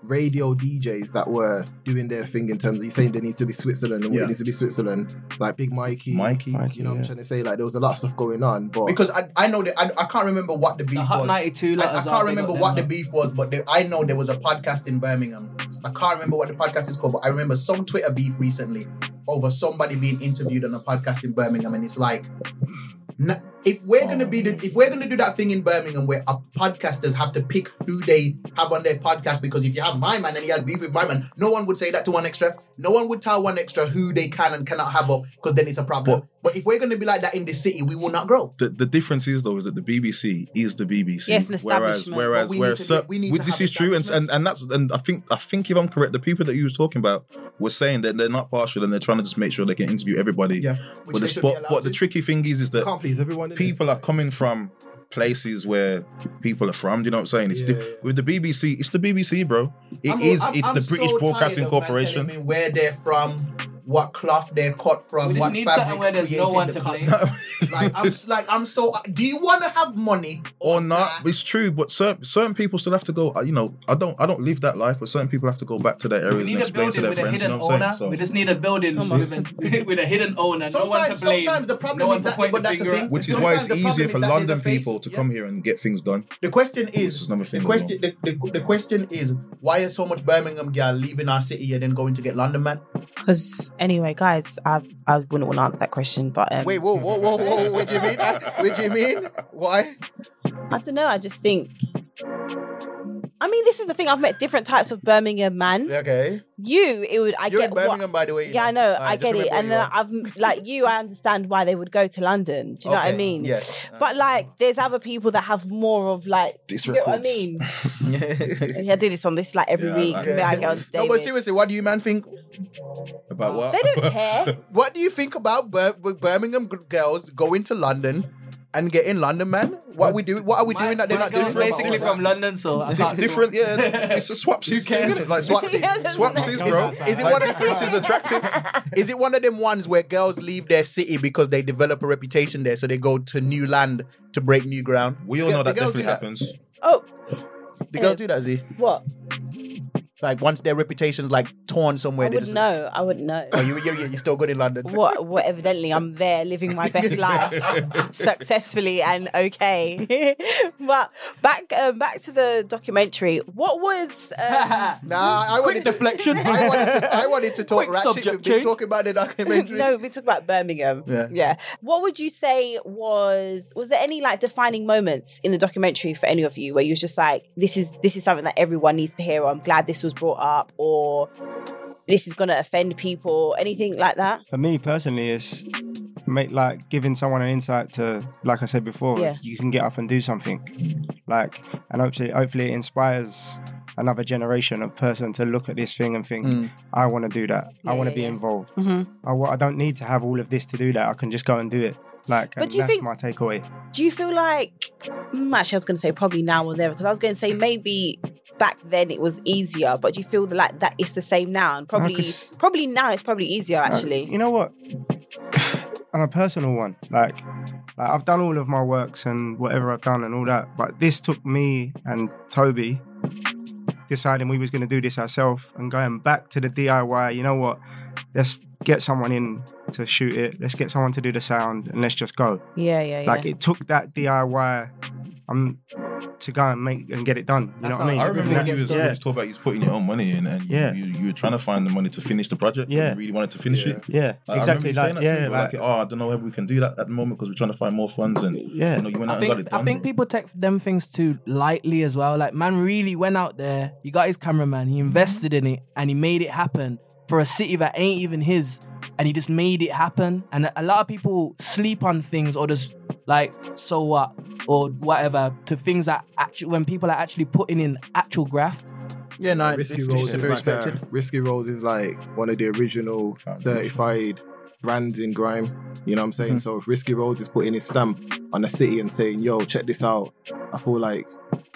radio DJs that were doing their thing in terms of he's saying there needs to be Switzerland and Yeah. what needs to be Switzerland. Like Big Mikey. Mikey. You know what I'm trying to say? Like there was a lot of stuff going on. But because I, I know that I, I can't remember what the beef The Hot was. 92 I, I can't remember up what the beef was, but there, I know there was a podcast in Birmingham. I can't remember what the podcast is called, but I remember some Twitter beef recently over somebody being interviewed on a podcast in Birmingham, and it's like, n- if we're gonna oh, be the, if we're gonna do that thing in Birmingham where our podcasters have to pick who they have on their podcast because if you have my man and he has beef with my man, no one would say that to 1Xtra. No one would tell 1Xtra who they can and cannot have up because then it's a problem. But if we're gonna be like that in the city, we will not grow. The, the difference is though is that the BBC is the BBC. Yeah, it's an whereas establishment. whereas But we whereas need be- we need with- to this is true and, and and that's and I think I think if I'm correct, the people that you was talking about were saying that they're not partial and they're trying to just make sure they can interview everybody. Yeah, which But the they should be spot, allowed but the tricky thing is is that Can't please everyone. Innit? people are coming from places where people are from. Do you know what I'm saying? It's Yeah, the, yeah. with the BBC. It's the BBC, bro. It I'm- is. I'm- It's I'm the so British tired Broadcasting Corporation. telling me where they're from, what cloth they're cut from, We just what need fabric something where there's no one the to cut. blame. like I'm like I'm so. Do you want to have money or not. that? It's true, but certain certain people still have to go. uh, You know, I don't I don't live that life, but certain people have to go back to their areas We and need a explain to building their with a friends. You hidden know what I'm owner. saying? We So, just need a building with a, with a hidden owner. no one to Sometimes- blame. sometimes the problem no one is to that- point but the that's the finger thing. which is why it's easier for that there's a London people to come here and get things done. The question Which is, is another thing the question, the, the, the question is, why are so much Birmingham girl leaving our city and then going to get London man? Because anyway, guys, I I wouldn't want to answer that question, but um, Wait, whoa, whoa, whoa, whoa, what do you mean? What do you mean? Why? I don't know. I just think. I mean, this is the thing. I've met different types of Birmingham man. Okay, You, it would. I you're get in what- Birmingham, by the way. you Yeah, I know. Alright, I get it. And then I've like you. I understand why they would go to London. Do you know what I mean? Yes. But like, there's other people that have more of like. This You know what I mean? Yeah, I do this on this like every Yeah, week. like- May I get on no, but seriously, what do you man think? About what? They don't care. What do you think about Bir- Birmingham girls going to London and get in London man? What are we do? What are we My- doing that they're not girl's doing? basically from London, so I can't. Different, yeah. It's a swap thing, isn't it? Like Swapsies. swapsies, bro. Is it Like, one of difference is attractive. Is it one of them ones where girls leave their city because they develop a reputation there, so they go to new land to break new ground? We all The- know that definitely do happens. Oh, The girls uh, do that, Z. what? Like once their reputation's like torn somewhere, I wouldn't just. know. I wouldn't know. Oh, you, you're, you're still good in London. what what evidently I'm there living my best life successfully and okay. but back um, back to the documentary. What was um, Nah, I wanted to, deflection. I wanted to. I wanted to talk Quick ratchet. subject We've been change. talking about the documentary. no, we talk about Birmingham. Yeah. Yeah. What would you say was was there any like defining moments in the documentary for any of you where you was just like, this is this is something that everyone needs to hear, I'm glad this was brought up, or this is gonna offend people, anything like that? For me personally, it's make like giving someone an insight to, like I said before, Yeah. you can get up and do something. Like, and hopefully, hopefully, it inspires another generation of person to look at this thing and think, Mm. I want to do that. Yeah, I want to yeah, be yeah. involved. hmm I, I don't need to have all of this to do that. I can just go and do it. Like, But do you that's think- my takeaway. Do you feel like mm, actually I was gonna say probably now or never because I was gonna say maybe back then it was easier, but do you feel like that it's the same now and probably 'cause- probably now it's probably easier Uh, actually. you know what? On a personal one, like, like I've done all of my works and whatever I've done and all that, but this took me and Toby deciding we was going to do this ourselves and going back to the DIY. You know what? Let's get someone in to shoot it. Let's get someone to do the sound and let's just go. yeah, yeah, yeah. Like it took that DIY um to go and make and get it done. You That's know what I mean? I remember Everything when you was, yeah. was talking about you was putting your own money in and you, Yeah. you, you were trying to find the money to finish the project. Yeah. You really wanted to finish Yeah. it. Yeah, Like, I remember exactly. you Like saying that to yeah, me, like, like, oh, I don't know if we can do that at the moment because we're trying to find more funds and yeah. you know you went out I and got think it done. I think people take them things too lightly as well. Like man really went out there. He got his cameraman. He invested in it and he made it happen for a city that ain't even his. And he just made it happen. And a lot of people sleep on things or just like so what or whatever to things that actually when people are actually putting in actual graft. Yeah, no, it's, Risky it's, Roads to is be like a- respected. Risky Roadz is like one of the original certified brands in grime. You know what I'm saying? Mhm. So if Risky Roadz is putting his stamp on the city and saying, "Yo, check this out," I feel like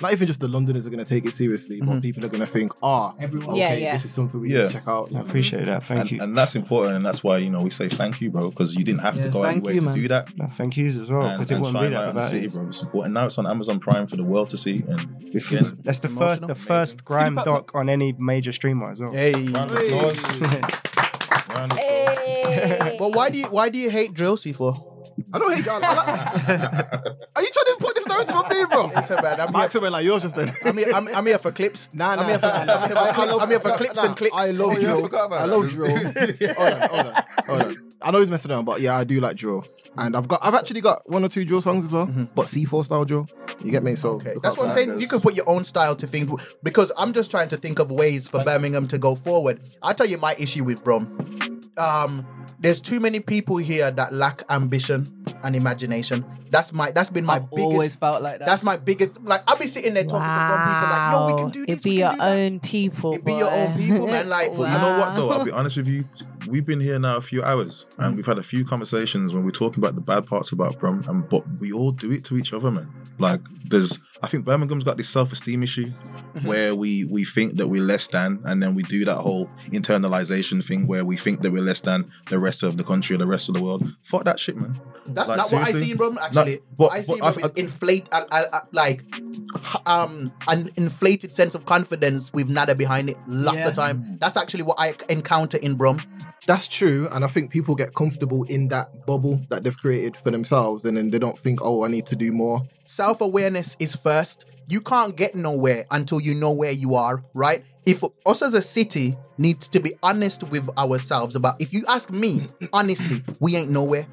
not even just the Londoners are gonna take it seriously, but Mhm. people are gonna think, "Ah, Everyone. okay, Yeah, yeah. this is something we Yeah. need to check out." I appreciate that. Thank and, you. and that's important, and that's why you know we say thank you, bro, because you didn't have to go anywhere you, to do that. No, thank yous as well and, because it and wouldn't be that on the without city, it. bro. It's important. Now it's on Amazon Prime for the world to see. And again, That's the first, Emotional. the first grime doc on any major streamer as well. Hey. round of applause. Round of applause. Hey. But why do you why do you hate drill C4? I don't hate y'all. I like- are you trying to put this narrative on me, bro? It's a bad. I'm here, Maximum like yours just then. I'm here, I'm, I'm here for clips. Nah, nah, I'm here for, nah, I'm here for, I love- I'm here for clips nah, and clicks. I love Oh, yeah, I drill. forgot about I that. love drill. hold on, hold on, hold on. I know he's messing around, but yeah, I do like drill. And I've got, I've actually got one or two drill songs as well, but C4 style drill. You get me? So Mm-hmm. Okay, look that's out what I'm for saying. You can put your own style to things because I'm just trying to think of ways for Birmingham to go forward. I'll tell you my issue with Brum. Um, there's too many people here that lack ambition and imagination. That's my that's been my I've biggest. always felt like that. That's my biggest. Like I'll be sitting there talking to Brum people like, "Yo, we can do this. It be we your can do that." own people. It be your own people, man. Like, But you know what though? I'll be honest with you. We've been here now a few hours and mm. we've had a few conversations when we're talking about the bad parts about Brum, and but we all do it to each other, man. Like there's I think Birmingham's got this self-esteem issue mm-hmm. where we we think that we're less than and then we do that whole internalization thing where we think that we're less than the rest of the country or the rest of the world. Fuck that shit, man. That's Like, not what I see in Brum. Actually, but- what I see but in Brum I- is inflate, uh, uh, uh, like um, an inflated sense of confidence with nada behind it. Lots Yeah. of time. That's actually what I encounter in Brum. That's true, and I think people get comfortable in that bubble that they've created for themselves, and then they don't think, "Oh, I need to do more." Self awareness is first. You can't get nowhere until you know where you are, right? If us as a city needs to be honest with ourselves about, if you ask me honestly, we ain't nowhere.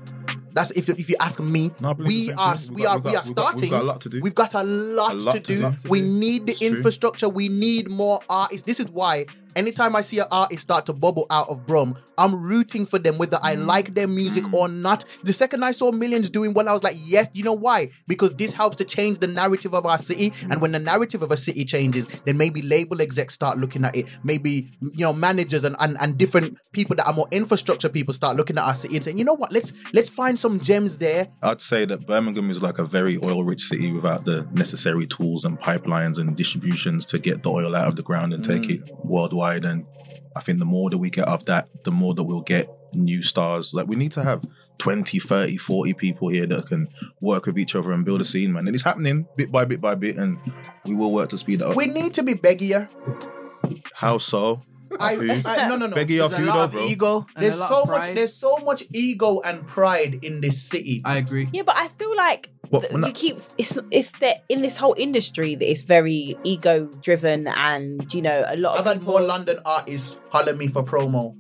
That's if if you ask me, No, we are we got- are we've we are we've got- starting. we've got a lot to do. We've got a lot, A lot to to do. do. We need the It's true. infrastructure. We need more artists. This is why anytime I see an artist start to bubble out of Brum, I'm rooting for them whether I mm. like their music or not. The second I saw Millions doing well, I was like, yes, you know why? Because this helps to change the narrative of our city. And when the narrative of a city changes, then maybe label execs start looking at it. Maybe, you know, managers and, and, and different people that are more infrastructure people start looking at our city and saying, you know what, let's let's find some gems there. I'd say that Birmingham is like a very oil rich city without the necessary tools and pipelines and distributions to get the oil out of the ground and take mm. it worldwide. And I think the more that we get of that, the more that we'll get new stars. Like we need to have 20, 30, 40 people here that can work with each other and build a scene, man. And it's happening bit by bit by bit, and we will work to speed it up. We need to be beggier. How so? I, I no no no. Beggy There's off a lot though, of bro? ego. And There's a lot so of much. There's so much ego and pride in this city. I agree. Yeah, but I feel like What- th- you that- keep it's it's that in this whole industry that it's very ego driven and you know a lot I've of had people. more London artists holler me for promo,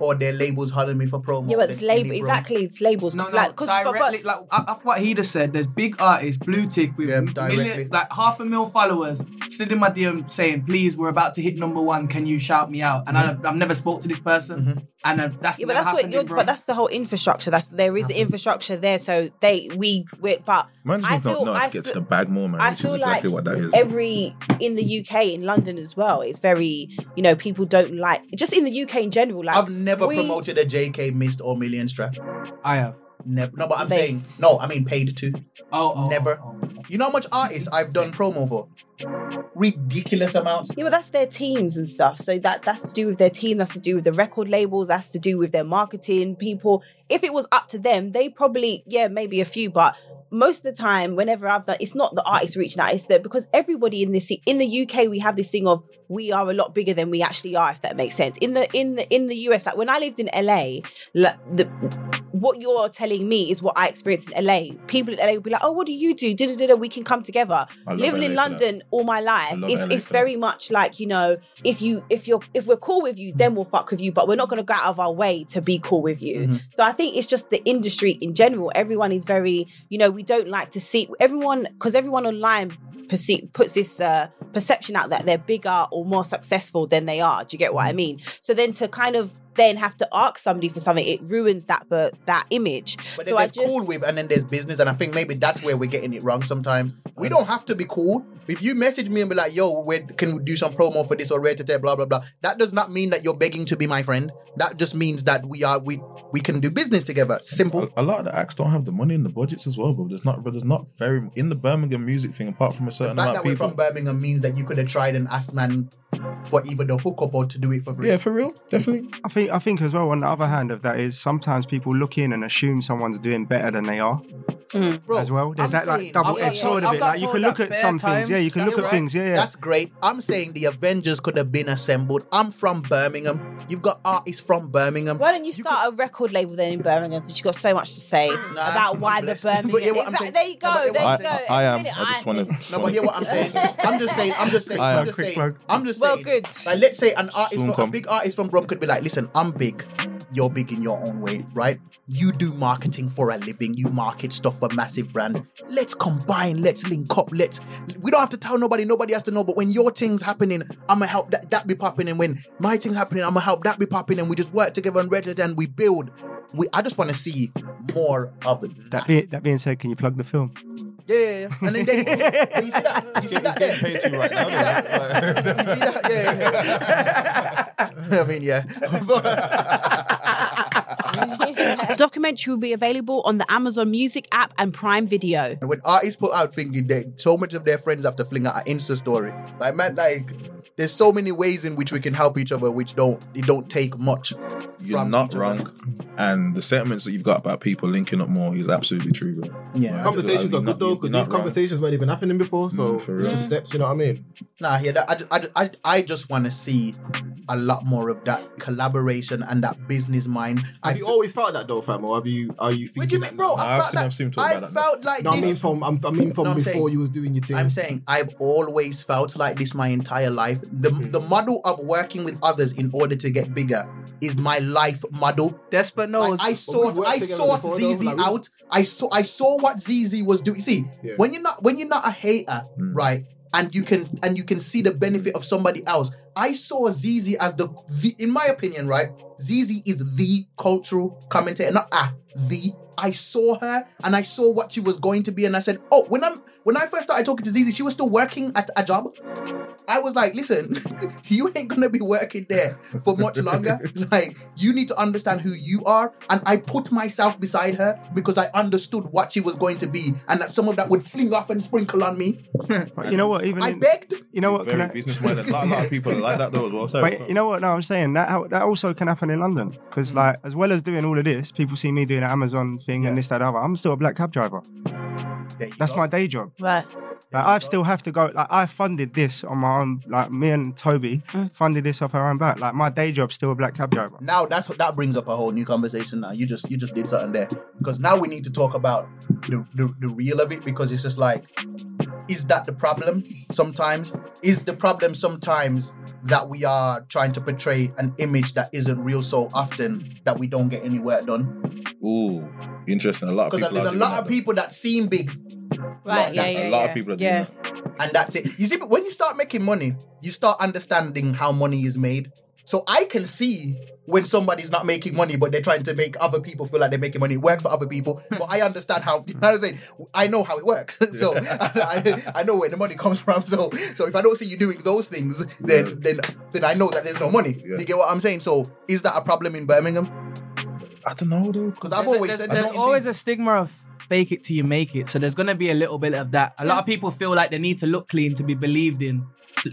or their labels holler me for promo. yeah, but it's than label exactly. It's labels. No, 'cause no, like, 'cause- but- but- like after what he just said, there's big artists, blue tick with Yeah, million, like half a mil followers, sitting in my DM saying, "Please, we're about to hit number one. Can you shout me out?" And I, I've never spoke to this person, and uh, that's yeah, but that's what you're. But that's the whole infrastructure. That's there is infrastructure there. So they we we but Man just I needs to feel know how I to get feel, to the bag more, man. I which feel is exactly like what that is. every in the UK in London as well. It's very you know people don't like just in the UK in general. Like I've never we- promoted a Jaykae missed or million strap. I have. Never. No, but I'm Base. saying no. I mean paid to. Oh, oh, oh Never. oh, oh. You know how much artists I've done promo for? Ridiculous amounts. Yeah, but that's their teams and stuff. So that that's to do with their team. That's to do with the record labels. That's to do with their marketing people. If it was up to them, they probably yeah maybe a few, but most of the time, whenever I've done, it's not the artist reaching out. It's that because everybody in this in the UK we have this thing of we are a lot bigger than we actually are. If that makes sense. In the in the in the US, like when I lived in LA, like the what you're telling me is what I experienced in LA. People in LA will be like, "Oh, what do you do? Da, da, da, da, we can come together." Living LA in. London all my life, it's LA it's for that. very much like you know, if you if you're if we're cool with you, then we'll fuck with you, but we're not gonna go out of our way to be cool with you. Mhm. So I think it's just the industry in general. Everyone is very, you know, we don't like to see everyone because everyone online perceive, puts this uh, perception out that they're bigger or more successful than they are. Do you get what. I mean? So then to kind of then have to ask somebody for something, it ruins that but that image. But so then I there's just cool with, and then there's business, and I think maybe that's where we're getting it wrong sometimes. We don't have to be cool. If you message me and be like, "Yo, we can we do some promo for this or rate it, blah blah blah," that does not mean that you're begging to be my friend. That just means that we are we we can do business together. Simple. A, a lot of the acts don't have the money in the budgets as well, but there's not, but there's not very in the Birmingham music thing. Apart from a The certain fact amount that of we're people. from Birmingham means that you could have tried and asked man for either the hookup or to do it for free. yeah, for real, definitely. I think I think as well on the other hand of that is sometimes people look in and assume someone's doing better than they are mm. Bro, as well. There's I'm that saying- like double I've edged sword of it. Like you can look at bare some things, yeah. You can That's look at things, yeah, yeah. That's great. I'm saying the Avengers could have been assembled. I'm from Birmingham. You've got artists from Birmingham. Why don't you You start a record label then in Birmingham since you've got so much to say Nah, about I'm why the. Birmingham? But yeah, what I'm Exactly. saying- there you go. No, there what you I'm go. saying- I Every am. I just want to. No, but hear what I'm saying. I'm just saying. I'm just saying. I I'm just saying. I'm just Well, saying. good. Like, let's say an artist, Soon from, a big artist from Brum could be like, "Listen, I'm big. you're big in your own way, right? You do marketing for a living. You market stuff for massive brands. Let's combine. Let's link up. Let's. We don't have to tell nobody. Nobody has to know. But when your things happening, I'ma help that that be popping. And when my things happening, I'ma help that be popping. And we just work together and ready and we build. We. I just want to see more of that. That, be, that being said, can you plug the film? Yeah, yeah, yeah. And then they, you see that? You see that? getting paid to right now. You see that? You see that? Yeah, yeah, yeah. I mean, yeah. The documentary will be available on the Amazon Music app and Prime Video. And when artists put out thinking that so much of their friends have to fling out an Insta story, like man, like there's so many ways in which we can help each other, which don't it don't take much. You're from not wrong. And the sentiments that you've got about people linking up more is absolutely true, bro. Yeah. Like, Conversations you're are not- good though, because not these wrong. conversations weren't even happening before. So Mm, it's just steps, you know what I mean? Nah, yeah, that, I, I, I, I just want to see a lot more of that collaboration and that business mind. I Have you fe- always felt that though, fam, or have you? Are you? What do you thinking mean, bro? now? I I've felt seen- I've seen him that. talk I about that. felt like No, I mean from I'm, I mean from No, before saying- you was doing your thing. I'm saying I've always felt like this my entire life. The Mm-hmm. the model of working with others in order to get bigger is my life model. Despa knows. Like, I sought worked I together sought before, though, Zeze like, out. I saw I saw what Zeze was doing. See, Yeah. when you're not when you're not a hater, Mm. right? And you can and you can see the benefit of somebody else. I saw Zeze as the, the in my opinion, right? Zeze is the cultural commentator, not ah, the. I saw her and I saw what she was going to be, and I said, "Oh, when I'm when I first started talking to Zeze, she was still working at a job. I was like, listen, you ain't gonna be working there for much longer. like, you need to understand who you are. And I put myself beside her because I understood what she was going to be, and that some of that would fling off and sprinkle on me. You know what? Even I in- begged. you know what? Very I, business minded. A lot, a lot of people are like that though as well. So, Wait, you know what? No, I'm saying that that also can happen in London because, like, as well as doing all of this, people see me doing an Amazon thing Yeah. and this, that, other. I'm still a black cab driver. That's go. my day job. Right. Like, I still have to go. Like, I funded this on my own. Like, me and Toby mm. funded this off our own back. Like, my day job's still a black cab driver. now that's that brings up a whole new conversation now you just you just did something there because now we need to talk about the, the the real of it because it's just like is that the problem sometimes is the problem sometimes that we are trying to portray an image that isn't real so often that we don't get any work done ooh, interesting. A lot of because there's a lot of people that seem big Right. Yeah. that's Yeah. a lot yeah. of people are doing yeah. that. and that's it you see but when you start making money you start understanding how money is made so I can see when somebody's not making money, but they're trying to make other people feel like they're making money. It works for other people, but I understand how. You know I'm saying? I know how it works, so I, I know where the money comes from. So, so if I don't see you doing those things, then Yeah. then then I know that there's no money. Yeah. You get what I'm saying? So, is that a problem in Birmingham? I don't know though. Because I've always there's, said there's that. always a stigma of fake it till you make it. So there's gonna be a little bit of that. A lot of people feel like they need to look clean to be believed in,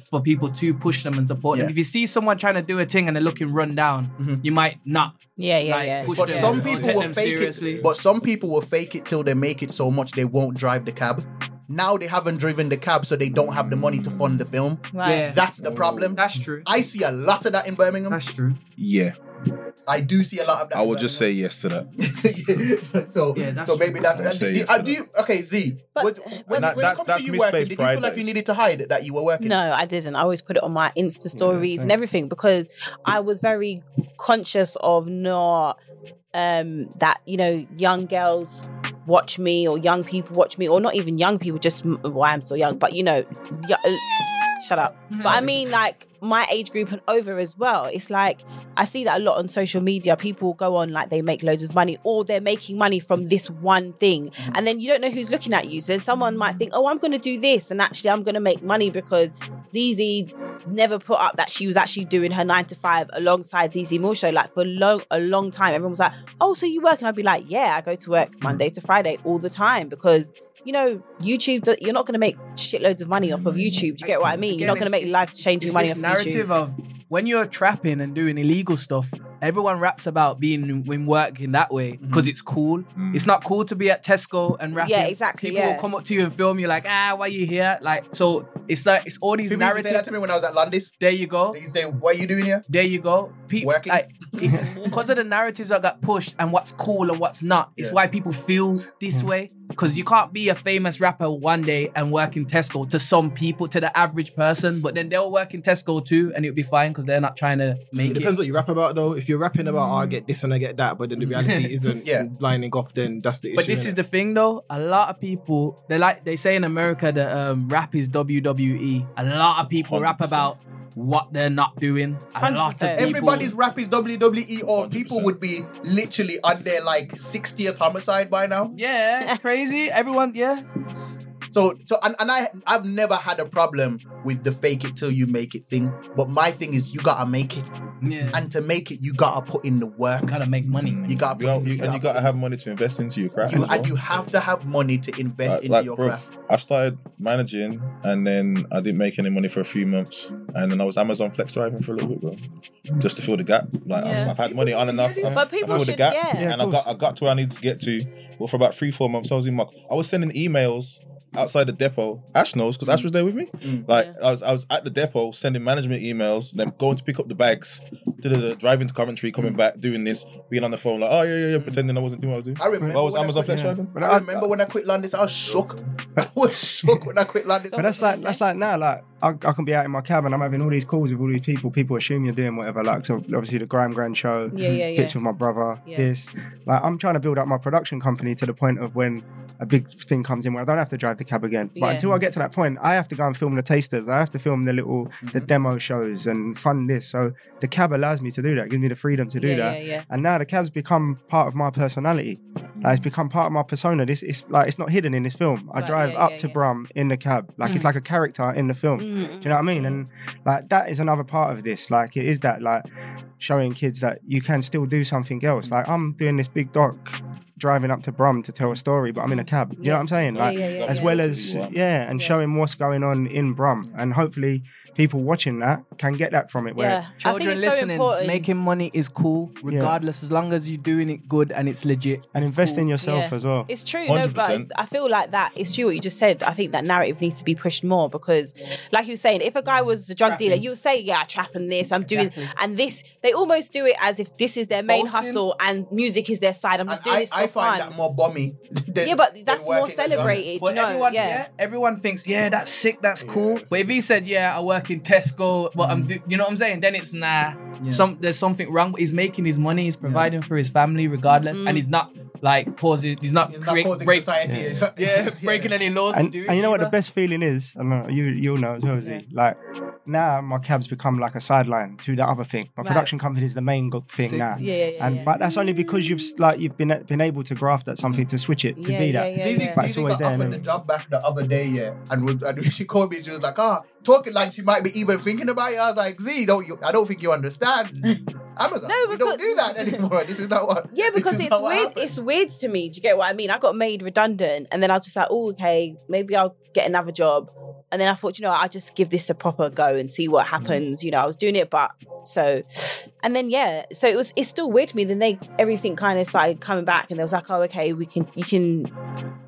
for people to push them and support them. If you see someone trying to do a thing and they're looking run down, Mhm. you might not. Yeah. Yeah. Like, yeah. push But them some people will fake seriously. it. But some people will fake it till they make it so much they won't drive the cab. Now they haven't driven the cab, so they don't have the money to fund the film. Right. Yeah. That's the problem. That's true. I see a lot of that in Birmingham. That's true. Yeah, I do see a lot of that. I in will just say yes to that. So, Yeah, that's so maybe that's. I'll say do, yes uh, do you, okay, Z. But what- when, that- when that- it comes to you misplaced working, did you feel like you needed to hide that you were working? No, I didn't. I always put it on my Insta stories same. and everything because I was very conscious of not um that you know young girls watch me or young people watch me or not even young people just why well I'm so young but you know y- uh, shut up. But I mean like my age group and over as well. It's like I see that a lot on social media. People go on like they make loads of money or they're making money from this one thing. Mm. And then you don't know who's looking at you. So then someone might think oh I'm going to do this and actually I'm going to make money because Zeze never put up that she was actually doing her nine to five alongside Zeze Moore show. Like for long, a long time, everyone was like, "Oh, so you work?" And I'd be like, "Yeah, I go to work mm. Monday to Friday all the time because you know YouTube. You're not going to make shitloads of money off of YouTube. Do you get what I mean? You're not going to make life changing money off narrative YouTube. of when you're trapping and doing illegal stuff, everyone raps about being in, in work in that way because it's cool. Mm. It's not cool to be at Tesco and rapping. Yeah, exactly, People yeah. will come up to you and film you like, ah, why are you here? Like, so It's like it's all these People used to say that to me when I was at Londis. There you go. They used to say, "What are you doing here?" There you go. Pe- Working. like, because of the narratives that got pushed and what's cool and what's not, it's Yeah. why people feel this way. Because you can't be a famous rapper one day and work in Tesco to some people, to the average person, but then they'll work in Tesco too, and it'll be fine because they're not trying to make It it. depends what you rap about though. If you're rapping about oh, I get this and I get that, but then the reality isn't Yeah. lining up, then that's the issue. But this is the thing though, a lot of people they like they say in America that um, rap is WWE. A lot of people rap 100%. about what they're not doing. A lot of people. Everybody's rap is WWE, or 100%. people would be literally on their like 60th homicide by now. Yeah, it's crazy. Everyone, yeah. So, so, and, and I, I've never had a problem with the fake it till you make it thing. But my thing is, you gotta make it, Yeah. and to make it, you gotta put in the work. You gotta make money, man. You gotta, You put, got, you, and you got to have money to invest into your craft. you, well. and you have to have money to invest Like- into like, your bro, craft. I started managing and then I didn't make any money for a few months. And then I was Amazon flex driving for a little bit, bro. Just to fill the gap. Like Yeah. I've, I've had money on enough. But I people the should- gap. yeah. Yeah, and of I got I got to where I needed to get to. Well, for about three, four months, I was in my I was sending emails outside the depot. Ash knows because Ash was there with me. Mm. Like I was I was at the depot sending management emails, then going to pick up the bags, da-da-da, driving to Coventry, coming back, doing this, being on the phone like, oh yeah, yeah, yeah, pretending I wasn't doing what I was doing. I remember I was when I Amazon quit- flex driving. But I remember when I quit Londis, I was shook. I was shook when I quit Londis. But that's like that's like now, like I, I can be out in my cab and I'm having all these calls with all these people. People assume you're doing whatever. Like so, obviously the Grime Gran show, Yeah, yeah, yeah. hits with my brother. Yeah. This, like I'm trying to build up my production company to the point of when a big thing comes in where I don't have to drive the cab again. But Yeah. until I get to that point, I have to go and film the tasters. I have to film the little Mm-hmm. the demo shows and fund this. So the cab allows me to do that. Gives me the freedom to do Yeah, that. yeah, yeah. And now the cab's become part of my personality. Like it's become part of my persona. This it's like it's not hidden in this film. I Right, drive yeah, up yeah, to yeah. Brum in the cab. Like it's mm. like a character in the film. Mm. Do you know what I mean? And like that is another part of this. Like it is that like showing kids that you can still do something else. Like I'm doing this big doc driving up to Brum to tell a story, but I'm in a cab. You know what I'm saying? Like yeah, yeah, as yeah. well as Yeah. yeah, and Yeah. showing what's going on in Brum. And hopefully people watching that can get that from it. Where Yeah, Children it's so listening, making money is cool, regardless, as long as you're doing it good and it's legit. and It's invest cool. in yourself Yeah. as well. It's true, no, but 100%. it's- I feel like that. It's true what you just said. I think that narrative needs to be pushed more because, like you were saying, if a guy was a drug dealer, you'll say, "Yeah, trapping this, I'm doing," Exactly. and this. They almost do it as if this is their main Boasting. hustle and music is their side. I'm just And doing I, this for I find fun. that more bomby. Than, yeah, but than that's more working a job. celebrated. But you know, everyone, yeah. yeah. everyone thinks, yeah, that's sick, that's cool. But if he said, yeah, I work in Tesco, but I'm, do-, you know what I'm saying? Then it's nah. Yeah. Some there's something wrong. He's making his money. He's providing for his family regardless, and mm. he's not like pausing. He's not, It's not create- causing break, society. yeah, breaking any laws. and, to and you know what the best feeling is? I know you you'll know as well, Z. Like now my cab's become like a sideline to the other thing. My Right. production company is the main go- thing Sick. now. Yeah, yeah, yeah, and yeah. but that's only because you've like you've been been able to graft at something to switch it to Yeah, be yeah, that. yeah, Zeze, yeah. But it's Zeze always got there, offered innit? the job back the other day, yeah. And, was, and she called me, she was like, ah, talking like she might be even thinking about it. I was like, Z, don't you, I don't think you understand. Amazon, No, we don't because- do that anymore. This is not what. Yeah, because it's weird. happens. It's weird to me. Do you get what I mean? I got made redundant, and then I was just like, "Oh, okay, maybe I'll get another job." And then I thought, you know, I'll just give this a proper go and see what mm. happens. You know, I was doing it, but so, and then yeah, so it was. It's still weird to me. Then they everything kind of started coming back, and they was like, "Oh, okay, we can, you can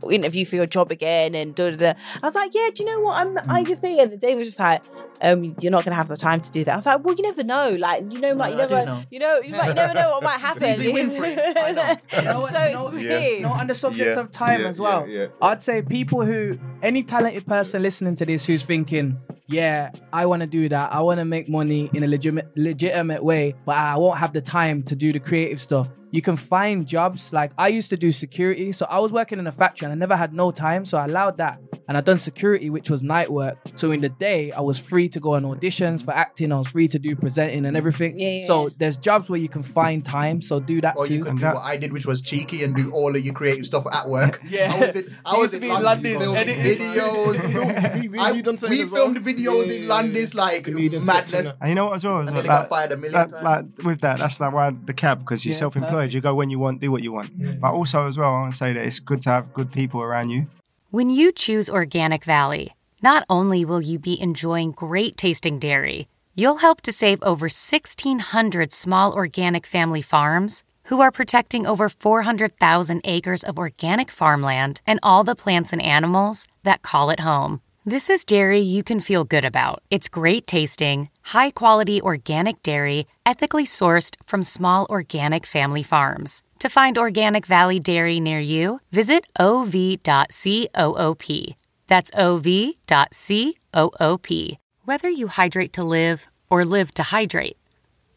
interview for your job again." And da da da. I was like, "Yeah, do you know what? I'm IUV," and they was just like. Um, you're not gonna have the time to do that. I was like, well, you never know. Like, you know, might, you never, know. you know, you might you never know what might happen. Easy win for it. I know. You know so you it's know what- weird. No, on the subject Yeah, of time yeah, as well. yeah, yeah. I'd say people who, any talented person listening to this who's thinking, yeah, I want to do that. I want to make money in a legitimate, legitimate way, but I won't have the time to do the creative stuff. You can find jobs like I used to do security. So I was working in a factory and I never had no time. So I allowed that. And I done security, which was night work. So in the day, I was free to go on auditions for acting. I was free to do presenting and everything. Yeah, yeah, so yeah. there's jobs where you can find time. So do that Or too. you could do what I did, which was cheeky and do all of your creative stuff at work. Yeah. I was in, I You was to in London London, filming videos. We- we- I- you done something we as well? filmed videos Yeah, in yeah, Londis like madness. And you know what as well? And Like, then they got fired a million like, times. like with that, that's like why the cab because you're Yeah, self-employed. Perfect. You go when you want, do what you want. But also as well, I want to say that it's good to have good people around you. When you choose Organic Valley, not only will you be enjoying great tasting dairy, you'll help to save over 1,600 small organic family farms who are protecting over 400,000 acres of organic farmland and all the plants and animals that call it home. This is dairy you can feel good about. It's great tasting, high quality organic dairy, ethically sourced from small organic family farms. To find Organic Valley Dairy near you, visit ov.coop. That's ov.coop. Whether you hydrate to live or live to hydrate,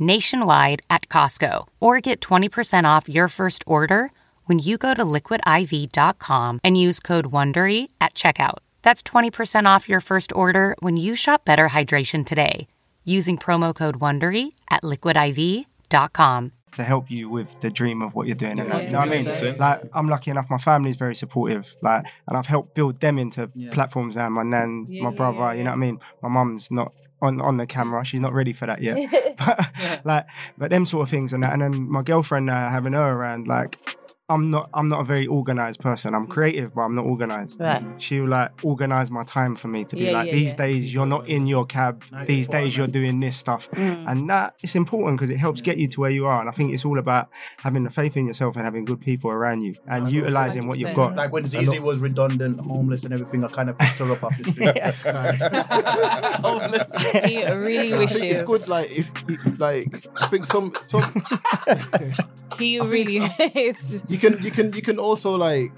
nationwide at Costco or get 20% off your first order when you go to liquidiv.com and use code WONDERY at checkout. That's 20% off your first order when you shop Better Hydration today using promo code WONDERY at liquidiv.com. to help you with the dream of what you're doing. And that, Yeah, you know what I mean? 100%. Like I'm lucky enough, my family's very supportive. Like, and I've helped build them into Yeah. platforms now. My nan, Yeah, my yeah, brother. yeah, You know what I mean? My mum's not on on the camera. She's not ready for that yet. but like, but them sort of things and that. And then my girlfriend uh, having her around, like. I'm not. I'm not a very organized person. I'm creative, but I'm not organized. Right. She'll like organize my time for me to be Yeah, like, yeah, these yeah. days you're not in your cab. Nice. These days you're doing this stuff, Mm. and that it's important because it helps get you to where you are. And I think it's all about having the faith in yourself and having good people around you and utilizing what you've got. Like when Zeze was redundant, homeless, and everything, I kind of picked her up off the street. he really I think wishes. it's good. Like if like I think some some he really is. you can you can you can also like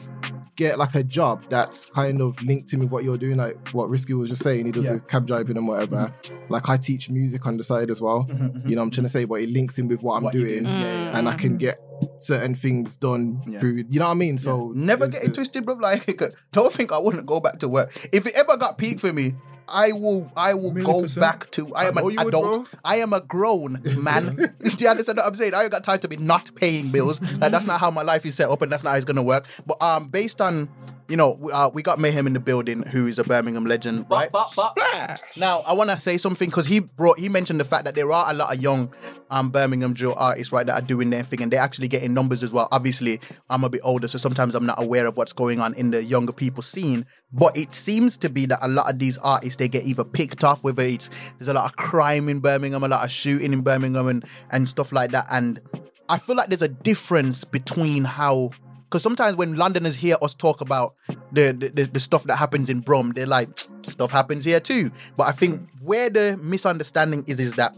get like a job that's kind of linked in with what you're doing like what risky was just saying. He does Yeah. his cab driving and whatever. Mm-hmm. Like i teach music on the side as well. Mm-hmm, mm-hmm. You know i'm trying to say? But it links in with what i'm What doing do. Yeah, yeah, and i can mm. get certain things done Yeah. through you know what i mean? So Never there's- get it twisted, bro. Like, don't think I wouldn't go back to work. If it ever got peak for me, I will. I will go percent. back to. I am know an would, adult. I am a grown man. Do you understand what I'm saying? I got time to be not paying bills. Like, that's not how my life is set up, and that's not how it's gonna work. But um, based on you know, we, uh, we got Mayhem in the building, who is a Birmingham legend, right? Bop, bop, bop. Now, I want to say something because he brought, he mentioned the fact that there are a lot of young um, Birmingham drill artists, right, that are doing their thing and they're actually getting numbers as well. Obviously, I'm a bit older, so sometimes I'm not aware of what's going on in the younger people scene. But it seems to be that a lot of these artists, they get either picked off, whether it's, there's a lot of crime in Birmingham, a lot of shooting in Birmingham and, and stuff like that. And I feel like there's a difference between how because sometimes when Londoners hear us talk about the, the the- the stuff that happens in Brum, they're like, stuff happens here too. But I think where the misunderstanding is is that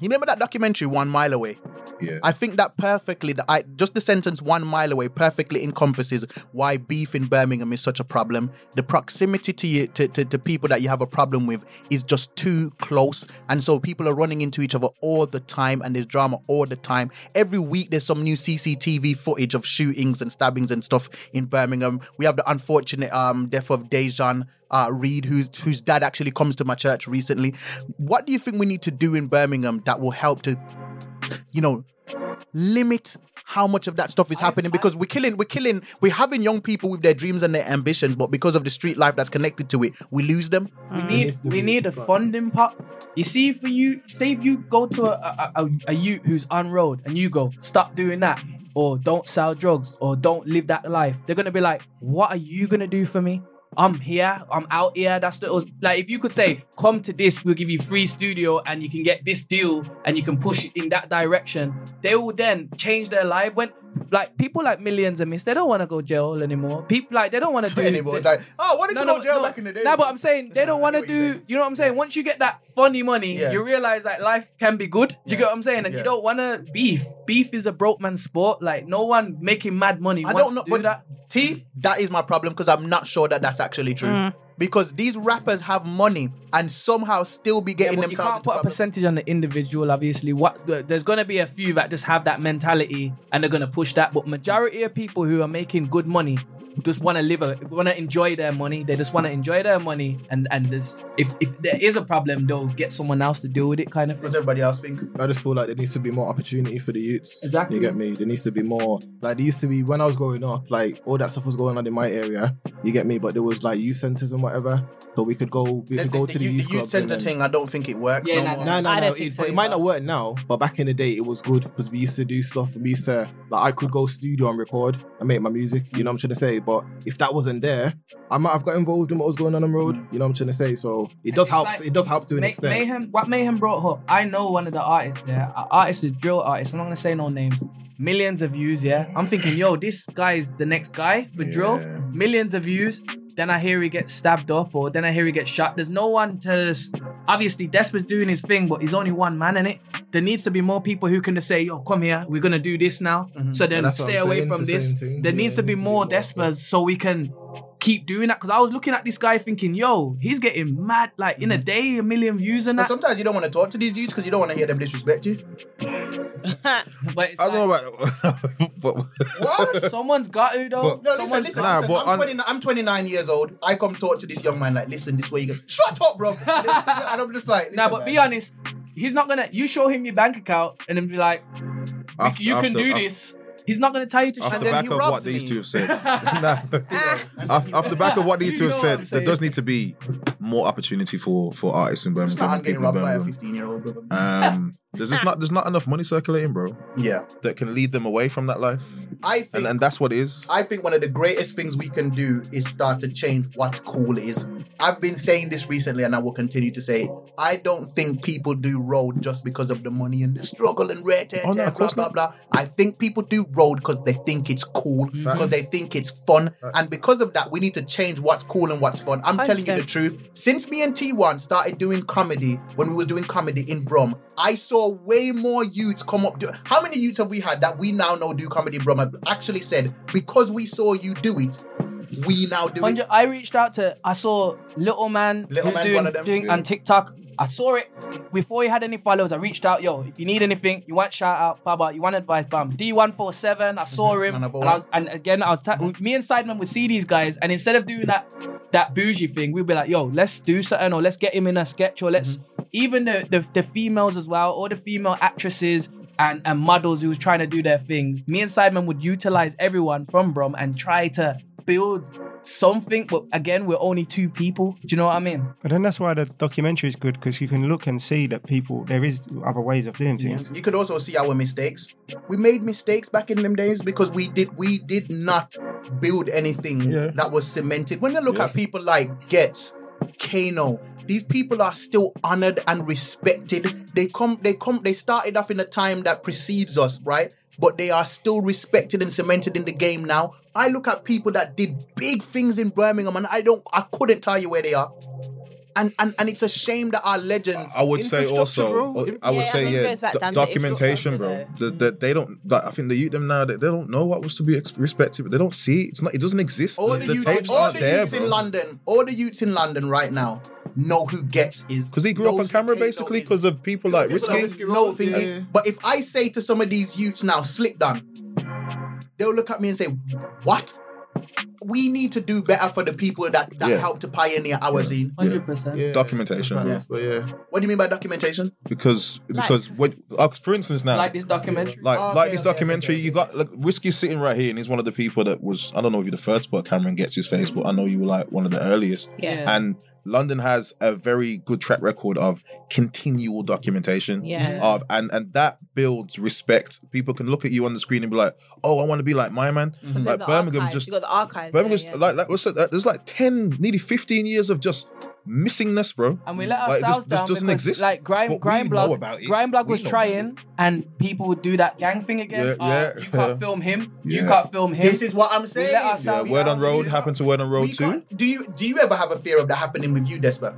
you remember that documentary One Mile Away? Yeah. I think that perfectly, the, I, just the sentence one mile away perfectly encompasses why beef in Birmingham is such a problem. The proximity to, you, to, to, to people that you have a problem with is just too close. And so people are running into each other all the time and there's drama all the time. Every week there's some new CCTV footage of shootings and stabbings and stuff in Birmingham. We have the unfortunate um, death of Dejan uh, Reed, whose whose dad actually comes to my church recently. What do you think we need to do in Birmingham that will help to you know, limit how much of that stuff is happening because we're killing, we're killing, we're having young people with their dreams and their ambitions, but because of the street life that's connected to it, we lose them. We need we need a funding pot. You see, for you, say if you go to a a, a, a youth who's on road and you go, stop doing that, or don't sell drugs, or don't live that life, they're gonna be like, what are you gonna do for me? I'm here, I'm out here. That's the like if you could say, come to this, we'll give you free studio and you can get this deal and you can push it in that direction. They will then change their life. When like people like millions of miss, they don't want to go jail anymore. People like they don't want to do Anymore, it's like, oh, I wanted to go jail back in the day. no, but I'm saying they don't want to do. saying. You know what I'm saying? Once you get that funny money, Yeah. you realize that life can be good. Do you Yeah. get what I'm saying? And Yeah. you don't want to beef. Beef is a broke man sport. Like no one making mad money I wants don't know, to do but that. T, that is my problem because I'm not sure that that's actually true. Mm. Because these rappers have money and somehow still be Yeah, getting but you can't put a problems. percentage on the individual. Obviously, what there's gonna be a few that just have that mentality and they're gonna push that. But majority of people who are making good money just want to live a want to enjoy their money. They just want to enjoy their money and and this, if if there is a problem, they'll get someone else to deal with it, kind of. What Thing. does everybody else think? I just feel like there needs to be more opportunity for the youths. Exactly. You get me? There needs to be more. Like there used to be when I was growing up, like all that stuff was going on in my area. You get me? But there was like youth centers and whatever. So we could go, we The, could go the- to the, the youth, youth centre thing, I don't think it works. Yeah, no nah, more. No, no, I no. don't It, so but it might not work now. But back in the day, it was good because we used to do stuff. We used to like I could go studio and record and make my music. You know what I'm trying to say? But if that wasn't there, I might have got involved in what was going on on the road. You know what I'm trying to say? So it does help. like it does help to an May- extent. Mayhem, what Mayhem brought up, I know one of the artists, yeah. Our Artist is drill artist. I'm not gonna say no names. Millions of views, yeah. I'm thinking, yo, this guy is the next guy for drill. Yeah. Millions of views. Then I hear he gets stabbed off, or then I hear he gets shot. There's no one to. Obviously, Despa's doing his thing, but he's only one man in it. There needs to be more people who can just say, "Yo, come here, we're gonna do this now." Mm-hmm. So then stay away saying, from this. thing. There Yeah, needs to be needs to be more Despas so we can keep doing that. Because I was looking at this guy thinking, "Yo, he's getting mad. Like in a mm-hmm. day, a million views and But that." sometimes you don't want to talk to these youths because you don't want to hear them disrespect you. But it's I don't know like, about. but, What? someone's got to though. But- No, listen, Someone's listen, Nah, listen. but I'm, on- 29, I'm 29 years old. I come talk to this young man like, listen, this way you go. Shut up, bro. and I'm just like, Nah, but man. be honest, he's not gonna. You show him your bank account and then be like, After- "You can after- do after- this." He's not gonna tell you to Off shut the then up. back of what robs these two have said, nah, And off, off the back of what these You two have said, there does need to be more opportunity for for artists in It's Birmingham. not I'm getting robbed by a 15 year old. Um, there's just not there's not enough money circulating, bro, yeah. that can lead them away from that life, I think and and that's what it is. I think one of the greatest things we can do is start to change what cool is. I've been saying this recently and I will continue to say. I don't think people do road just because of the money and the struggle and rare tear, Oh, no, tear, blah, blah, blah. I think people do road because they think it's cool, mhm. because they think it's fun. And because of that, we need to change what's cool and what's fun. I'm telling you the truth. Since me and T1 started doing comedy, when we were doing comedy in Brum, I saw way more youths come up. Do- How many youths have we had that we now know do comedy bro? Have actually said, because we saw you do it, we now do it? I reached out to. I saw Little Man Little Man's doing one of them, yeah. on TikTok. I saw it before he had any followers. I reached out, yo, if you need anything, you want shout out, Baba, you want advice, bam. D147, I saw him. And And, I've was, and again, I was ta- mm-hmm. me and Sideman would see these guys, and instead of doing that that bougie thing, we'd be like, yo, let's do something, or let's get him in a sketch, or let's mm-hmm. Even the, the the females as well, or the female actresses and, and models who was trying to do their thing. Me and Sideman would utilize everyone from Brum and try to build something. But again, we're only two people. Do you know what I mean? But then that's why the documentary is good because you can look and see that people there is other ways of doing things. You could also see our mistakes. We made mistakes back in them days because we did we did not build anything Yeah. that was cemented. When you look at people like Ghetts, Kano, these people are still honored and respected. They come, they come, they started off in a time that precedes us, right? But they are still respected and cemented in the game now. I look at people that did big things in Birmingham and I don't I couldn't tell you where they are. And and, and it's a shame that our legends I would say also, bro. I would Yeah, say think it yeah, goes back do- down documentation, bro. infrastructure, The, the, they don't. Like, I think the youth them now they, they don't know what was to be ex- respected. They don't see it. It's not. It doesn't exist. all the, the, the youths, all the there, youths in. London, all the youths in London right now know who Ghetts is. Because he grew up on camera basically because of people like People Risky. are Risky no Roads, thing. yeah, they- But if I say to some of these youths now, Slick Don, they'll look at me and say, "What? We need to do better for the people that that Yeah. helped to pioneer our scene." Hundred percent. Yeah, Documentation, that's bro. facts, But yeah, What do you mean by documentation? Because Like- because when, uh, for instance now, Like this documentary. like Oh, like this okay, documentary, okay, you got like Risky's sitting right here, and he's one of the people that was I don't know if you're the first, but Cameron gets his face, but I know you were like one of the earliest. Yeah. And London has a very good track record of continual documentation. Yeah. Mm-hmm. Of and and that builds respect. People can look at you on the screen and be like, "Oh, I want to be like my man." Mm-hmm. So Like Birmingham archives, just you got the archives. Birmingham's there, yeah. like like what's that? There's like ten, nearly fifteen years of just missingness, bro. and we let it ourselves just- just down doesn't because exist. like grime But grime we blog about it. grime blog We was trying and people would do that gang thing again Yeah, Uh, yeah, you can't yeah. film him you can't film him This is what I'm saying. let Yeah, Word on Road happened to Word on Road we too. can't- Do you do you ever have a fear of that happening with you, Despa?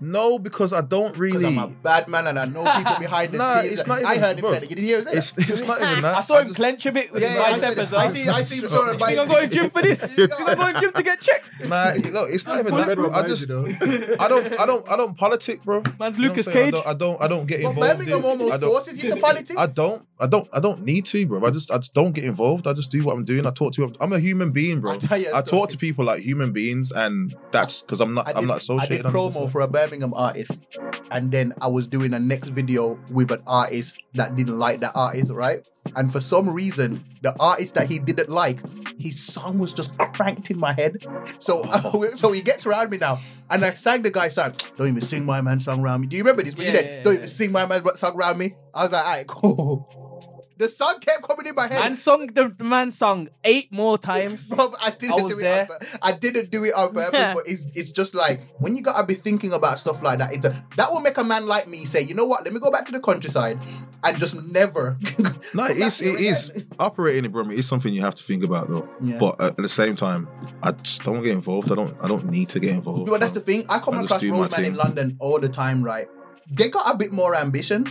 No, because I don't really. I'm a bad man and I know people behind the Nah, scenes. it's not I heard him bro. say that. You didn't hear him say It's, that? it's not even that. I saw him just- clench a bit with Yeah, his yeah, I, bicep I see. I see him Sure. showing You think I'm going to gym for this? You think I'm going to gym to get checked? Nah, look, it's not even that, bro. I just, I don't, I don't, I don't politic, bro. Man's You know Lucas Cage. I don't, I don't, I don't get But involved. Birmingham almost forces you to politics. I don't, I don't, I don't need to, bro. I just, I just don't get involved. I just do what I'm doing. I talk to. I'm a human being, bro. I'll tell you a I story. talk to people like human beings, and that's because I'm not, I I'm did, not I did promo for a Birmingham artist, and then I was doing a next video with an artist that didn't like that artist, right? and for some reason, the artist that he didn't like, his song was just cranked in my head. So, so he gets around me now, and I sang the guy's song. Don't even sing my man song around me. Do you remember this? When you did, yeah, Don't yeah. even sing my man song around me. I was like, alright, cool. The song kept coming in my head. Man sung the, the man sung eight more times. Bro, I didn't I was do it. there. I didn't do it on purpose, but it's it's just like when you gotta be thinking about stuff like that. It, that will make a man like me say, you know what? Let me go back to the countryside and just never. No, it's it is operating in Bromley is something you have to think about though. Yeah. But at the same time, I just don't get involved. I don't. I don't need to get involved. But that's the thing. I come I across do my roadmen in. London all the time, right? They got a bit more ambition.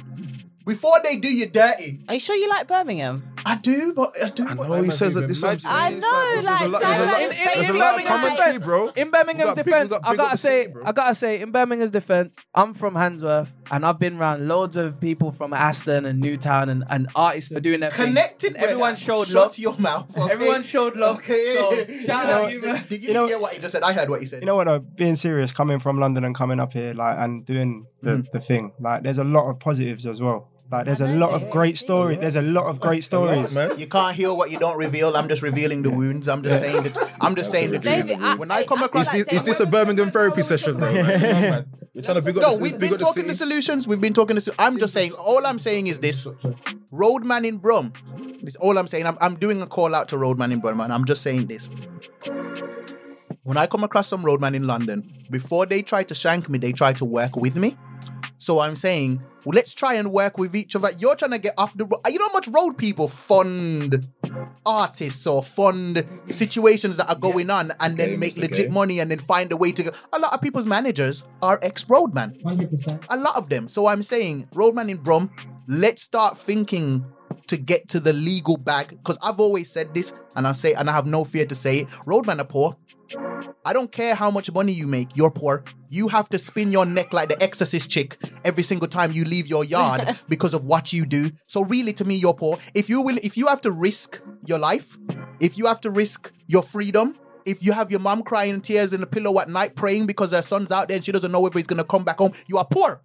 Before they do you dirty, Are you sure you like Birmingham? I do, but I do. I but- know he says that this. Imagine- I know, like, There's a lot- there's a lot- is in- in- There's a basically lot of commentary, bro. In Birmingham's We got big- we defense, I gotta say. I gotta say, in Birmingham's defense, I'm from Handsworth, and I've been around loads of people from Aston and Newtown, and, and artists for doing their thing. Connected. And everyone brother. showed Shut love. your mouth. Okay? Everyone showed love. Okay. So, shout out you, man. Did you, You know- hear what he just said? I heard what he said. You know what? Though, being serious, coming from London and coming up here, like, and doing the, Mm. the thing, like, there's a lot of positives as well. Like, there's a lot of great stories. There's a lot of great stories. You can't heal what you don't reveal. I'm just revealing the wounds. I'm just saying that. I'm just saying the truth. When I come I- I across, feel Is, is this a Birmingham therapy session, bro? We're trying to big up no, the- we've big been up talking the city. solutions. We've been talking the. I'm just saying. All I'm saying is this: Roadman in Brum. This all I'm saying. I'm, I'm doing a call out to Roadman in Brum, and I'm just saying this. When I come across some roadman in London, before they try to shank me, they try to work with me. So I'm saying, well, let's try and work with each other. You're trying to get off the road. You know how much road people fund artists or fund situations that are going on and then Games, make the legit game. money and then find a way to go. A lot of people's managers are ex-roadman. 100%. A lot of them. So I'm saying, Roadman in Brum, let's start thinking to get to the legal bag. Because I've always said this, and I say, and I have no fear to say it. Roadman are poor. I don't care how much money you make, you're poor. You have to spin your neck like the exorcist chick every single time you leave your yard because of what you do. So really to me you're poor. If you will if you have to risk your life, if you have to risk your freedom, if you have your mom crying tears in the pillow at night praying because her son's out there and she doesn't know if he's gonna come back home, you are poor.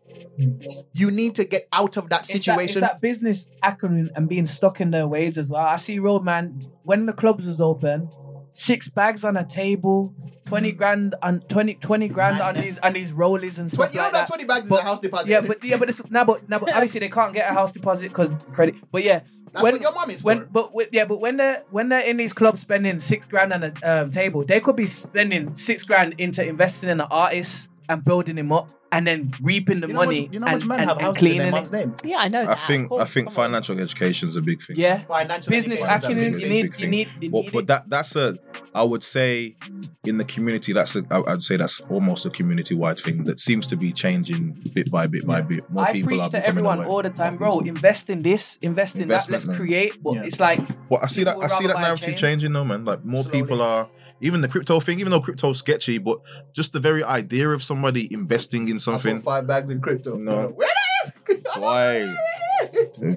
You need to get out of that It's that, it's situation. that business acumen and being stuck in their ways as well. I see Roadman when the clubs was open, six bags on a table, 20 grand on 20, 20 grand on these on these rollies and stuff you know like that that. 20 bags is But- a house deposit. Yeah, but yeah, but it's now, but now, but obviously they can't get a house deposit because credit. But yeah, That's when what your mom is when for. but when- yeah, but when they're when they're in these clubs spending six grand on a um, table, they could be spending six grand into investing in an artist and building him up, and then reaping the you know money much, you know and, much men and, have and houses in their cleaning it. name? Yeah, I know I that. think I think come on. financial education is a big thing. Yeah, Financial business education is a acumen. big You need, big you need, you Well, need but that that's a I would say in the community that's a I- I'd say that's almost a community wide thing that seems to be changing bit by bit by bit. More I people preach are to everyone aware. all the time, bro. Invest in this, invest in that. Let's man. create. But Yeah. it's like Well, I see that I see that buy a narrative chain. changing though, man. Like more people are even the crypto thing, even though crypto's sketchy, but just the very idea of somebody investing in I something. five bags in crypto. No. Where it is? Why?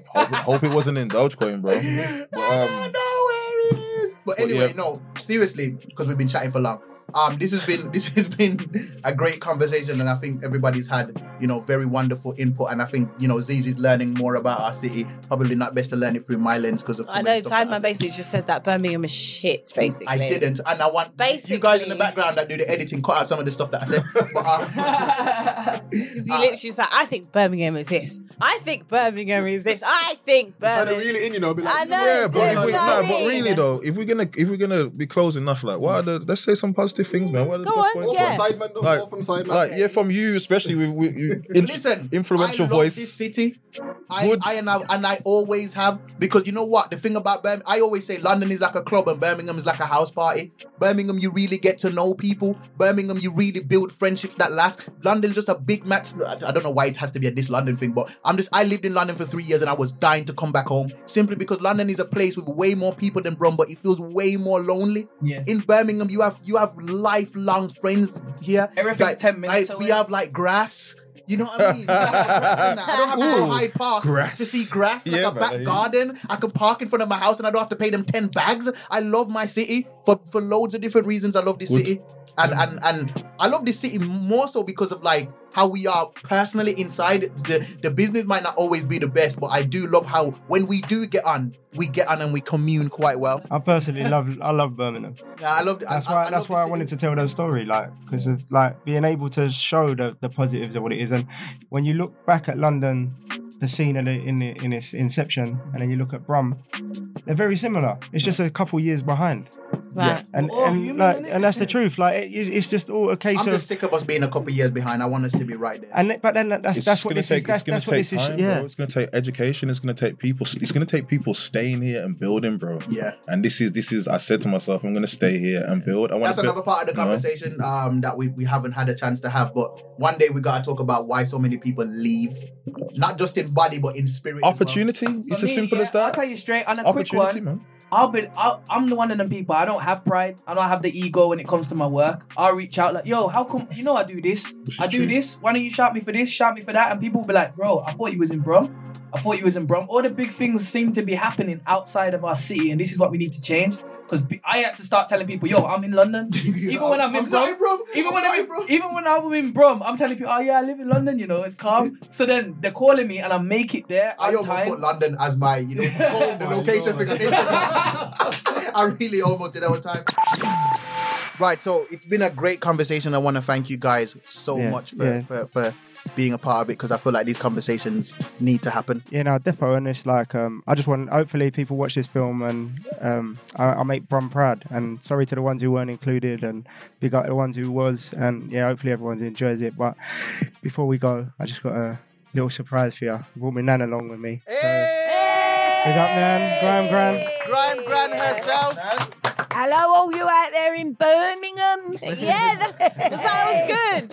hope, hope it wasn't in Dogecoin, bro. But, I don't um, know where it is. But but anyway, yeah. no, seriously, because we've been chatting for long. Um, this has been this has been a great conversation, and I think everybody's had you know very wonderful input. And I think you know Zeze's learning more about our city. Probably not best to learn it through my lens because of so I many know stuff that Simon basically just said that Birmingham is shit, basically. I didn't, and I want you guys in the background that do the editing cut out some of the stuff that I said. But uh, Because he literally said, like, I think Birmingham is this. I think Birmingham is this. I think Trying to Birmingham. reel it in, you know. Be like, I know. Yeah, but, Yeah, if we, you nah, but really though, if we're gonna if we're gonna be close enough, like why? are the let's say some positive things, man. What are the Go plus on, points? yeah. From Sideman, though, Like- more from Sideman. Like yeah, from you especially with, with you, in, listen, influential I love voice. This city, I, Good. I and I and I always have because you know what the thing about Birmingham. I always say London is like a club and Birmingham is like a house party. Birmingham, you really get to know people. Birmingham, you really build friendships that last. London's just a big match. I I don't know why it has to be a this London thing, but I'm just. I lived in London for three years and I was dying to come back home simply because London is a place with way more people than Brum, but it feels way more lonely. Yeah. In Birmingham, you have you have lifelong friends here. Everything's Like- 10 minutes like, We have like grass. You know what I mean? Grass in that. I don't have to go to Hyde Park grass. to see grass like Yeah, a back man. garden. I can park in front of my house and I don't have to pay them 10 bags. I love my city for, for loads of different reasons. I love this Good. city. And, and and I love this city more so because of like how we are personally inside. The the business might not always be the best, but I do love how when we do get on, we get on and we commune quite well. I personally love I love Birmingham. Yeah, I love. That's I, why I, I that's why I wanted to tell that story, like because of like being able to show the, the positives of what it is. And when you look back at London, the scene in, it- in its inception, and then you look at Brum, they're very similar. It's just a couple years behind. Yeah. And Oh, and like and that's the truth. Like it, it's just all a case I'm of. just sick of us being a couple years behind. I want us to be right there. and but then that's It's that's what gonna this take. is. That's, it's gonna that's what take this is. time, Yeah. bro. It's gonna take education. It's gonna take people. It's gonna take people staying here and building, bro. yeah. And this is this is. I said to myself, I'm gonna stay here and build. I want That's to. another part of the you know? conversation um, that we, we haven't had a chance to have. But one day we gotta talk about why so many people leave, not just in body but in spirit. as well. Opportunity. It's For as simple yeah, as that. I'll tell you straight on a quick Opportunity, one. man. I'll be, I'll, I'm the one of them people. I don't have pride. I don't have the ego when it comes to my work. I'll reach out like, yo, how come you know I do this? This I do true. this. Why don't you shout me for this? Shout me for that. And people will be like, bro, I thought you was in Brum. I thought you was in Brum. All the big things seem to be happening outside of our city, and this is what we need to change. Because I had to start telling people, yo, I'm in London. Even when I'm in I'm not in Brum. even I'm when I'm in in, Brum. even when I'm in Brum, I'm telling people, oh yeah, I live in London. You know, it's calm. So then they're calling me, and I make it there I on almost time. put London as my, you know, the oh, location Lord. figure. I really almost did all the time. Right, so it's been a great conversation. I want to thank you guys so Yeah, much for, yeah. for, for being a part of it because I feel like these conversations need to happen. Yeah, no, defo, and it's like um, I just want. Hopefully, people watch this film, and um, I, I'll make Brum proud. And sorry to the ones who weren't included, and big up the ones who was. And yeah, hopefully everyone enjoys it. But before we go, I just got a little surprise for you. I brought my nan along with me. So, Big up, nan, Grime, Gran. Grime Gran herself. Hello, all you out there in Birmingham. Yeah, that, that was good.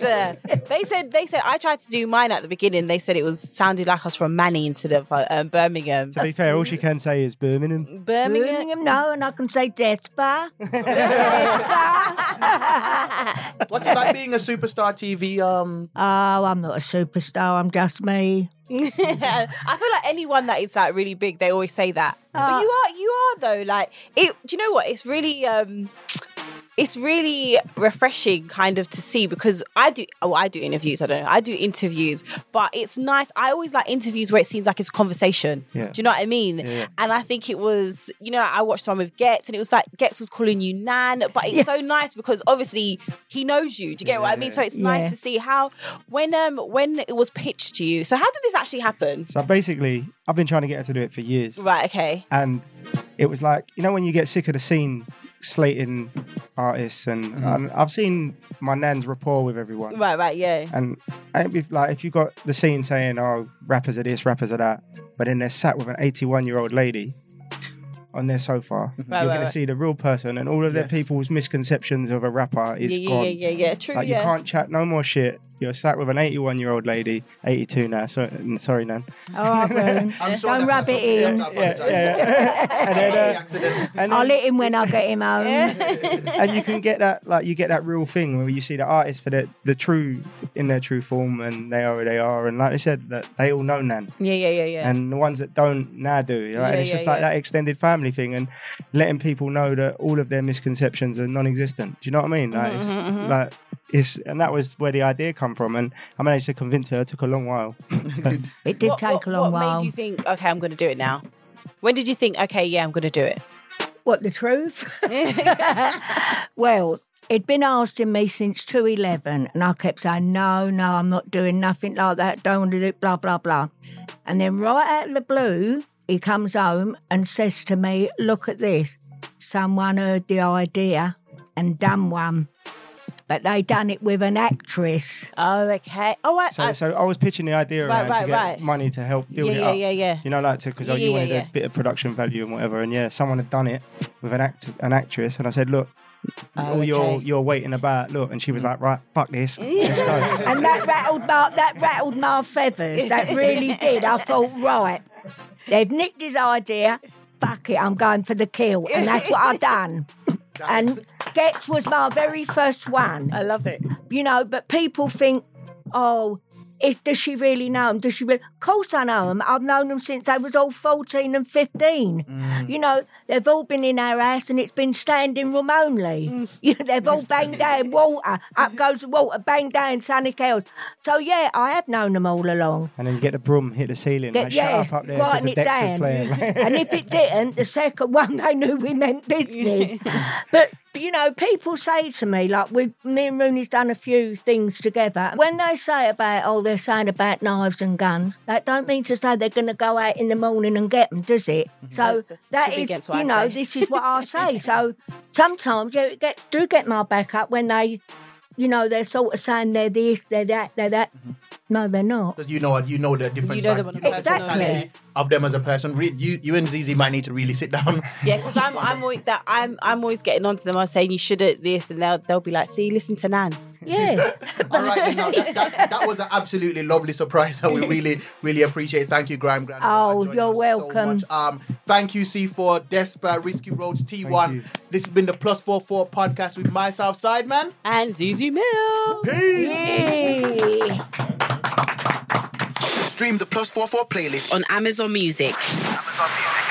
They said they said I tried to do mine at the beginning. They said it was sounded like us from Manny instead of uh, um, Birmingham. To be fair, all she can say is Birmingham. Birmingham. Birmingham, no, and I can say Despa. What's it like being a superstar TV? Um, Oh, I'm not a superstar. I'm just me. I feel like anyone that is like really big, they always say that. but Uh, you are, you are though. Like it. Do you know what? It's really, um, it's really refreshing, kind of, to see because I do. Oh, I do interviews. I don't know. I do interviews, but it's nice. I always like interviews where it seems like it's a conversation. Yeah. Do you know what I mean? Yeah. And I think it was, you know, I watched one with Ghetts, and it was like Ghetts was calling you Nan, but it's so nice because obviously he knows you. Do you get what I mean? So it's Yeah. nice to see how when um when it was pitched to you. So how did this actually happen? So basically, I've been trying to get her to do it for years. Right. Okay. and it was like you know when you get sick of the scene slating artists and, mm. and I've seen my nan's rapport with everyone Right. Right. Yeah. and I think if, like if you got the scene saying oh rappers are this rappers are that but then they're sat with an 81 year old lady on their sofa Right, you're right, going to see the real person and all of their people's misconceptions of a rapper is yeah, yeah, gone yeah, yeah, yeah. True. like yeah. you can't chat no more shit you're sat with an 81 year old lady 82 now so sorry nan All right, Rowan. I'm sure Don't that's rub it something you have in. yeah, yeah, yeah. and then, Any uh, accident. and I'll let him when I get him home. and you can get that like you get that real thing where you see the artist for the the true in their true form and they are who they are and like I said that they all know Nan yeah, yeah, yeah, yeah. and the ones that don't now do you know? Yeah, and it's yeah, just like that extended family thing and letting people know that all of their misconceptions are non-existent do you know what I mean like, it's, Mm-hmm, like it's and that was where the idea come from and I managed to convince her it took a long while It did what, take what, a long what while. made you think? Okay, I'm going to do it now. When did you think? Okay, yeah, I'm going to do it. What, the truth? well, it'd been asking me since 211, and I kept saying, no, no, I'm not doing nothing like that, don't want to do blah, blah, blah. And then right out of the blue, he comes home and says to me, look at this. Someone heard the idea and done one. But they done it with an actress. Oh, okay. Oh, I, so, I, so I was pitching the idea Right, around right, to get right. money to help build yeah, it yeah, up yeah, yeah. You know, like to because oh, Yeah, you yeah, wanted yeah, yeah. a bit of production value and whatever. And yeah, someone had done it with an act, an actress, and I said, "Look, Oh, all you're okay. you're waiting about, look." And she was like, "Right, fuck this, let's go." And that rattled my that rattled my feathers. That really did. I thought, right, they've nicked his idea. Fuck it, I'm going for the kill, and that's what I've done. And Ghetts was my very first one. I love it. you know, but people think, oh, is, does she really know them? Does she really? Of course I know them. I've known them since they was all 14 and 15. Mm. You know, they've all been in our house and it's been standing room only. Mm. You know, they've all banged down water. Up goes the water, bang down Sonic Hills. So, yeah, I have known them all along. And then you get the broom, hit the ceiling, Get- like, yeah, shut up up there because writing the it down. and if it didn't, the second one they knew we meant business. but you know, people say to me, like we me and Rooney's done a few things together. When they say about oh, they're saying about knives and guns, that don't mean to say they're going to go out in the morning and get them, does it? So Should that is, you know, this is what I say. So sometimes you get do get my back up when they, you know, they're sort of saying they're this, they're that, they're that. Mm-hmm. No, they're not. Because you know what, you know the different You know sides, them on a you know the personal of them as a person. Re- You, you and Zeze might need to really sit down. Yeah, because I'm I'm always that I'm I'm always getting onto them. I'm saying you shouldn't this, and they'll they'll be like, see, listen to Nan. Yeah. All right, then, now, that's, that, that was an absolutely lovely surprise, and we really, really appreciate. it. Thank you, Graham. Graham Oh, you're us so welcome. um, thank you, C4 Despa Risky Roadz T1. you. This has been the Plus Four Four podcast with myself, South Side man. And Zeze Millz. Peace. Yay. Stream the Plus Four Four playlist on Amazon Music. Amazon Music.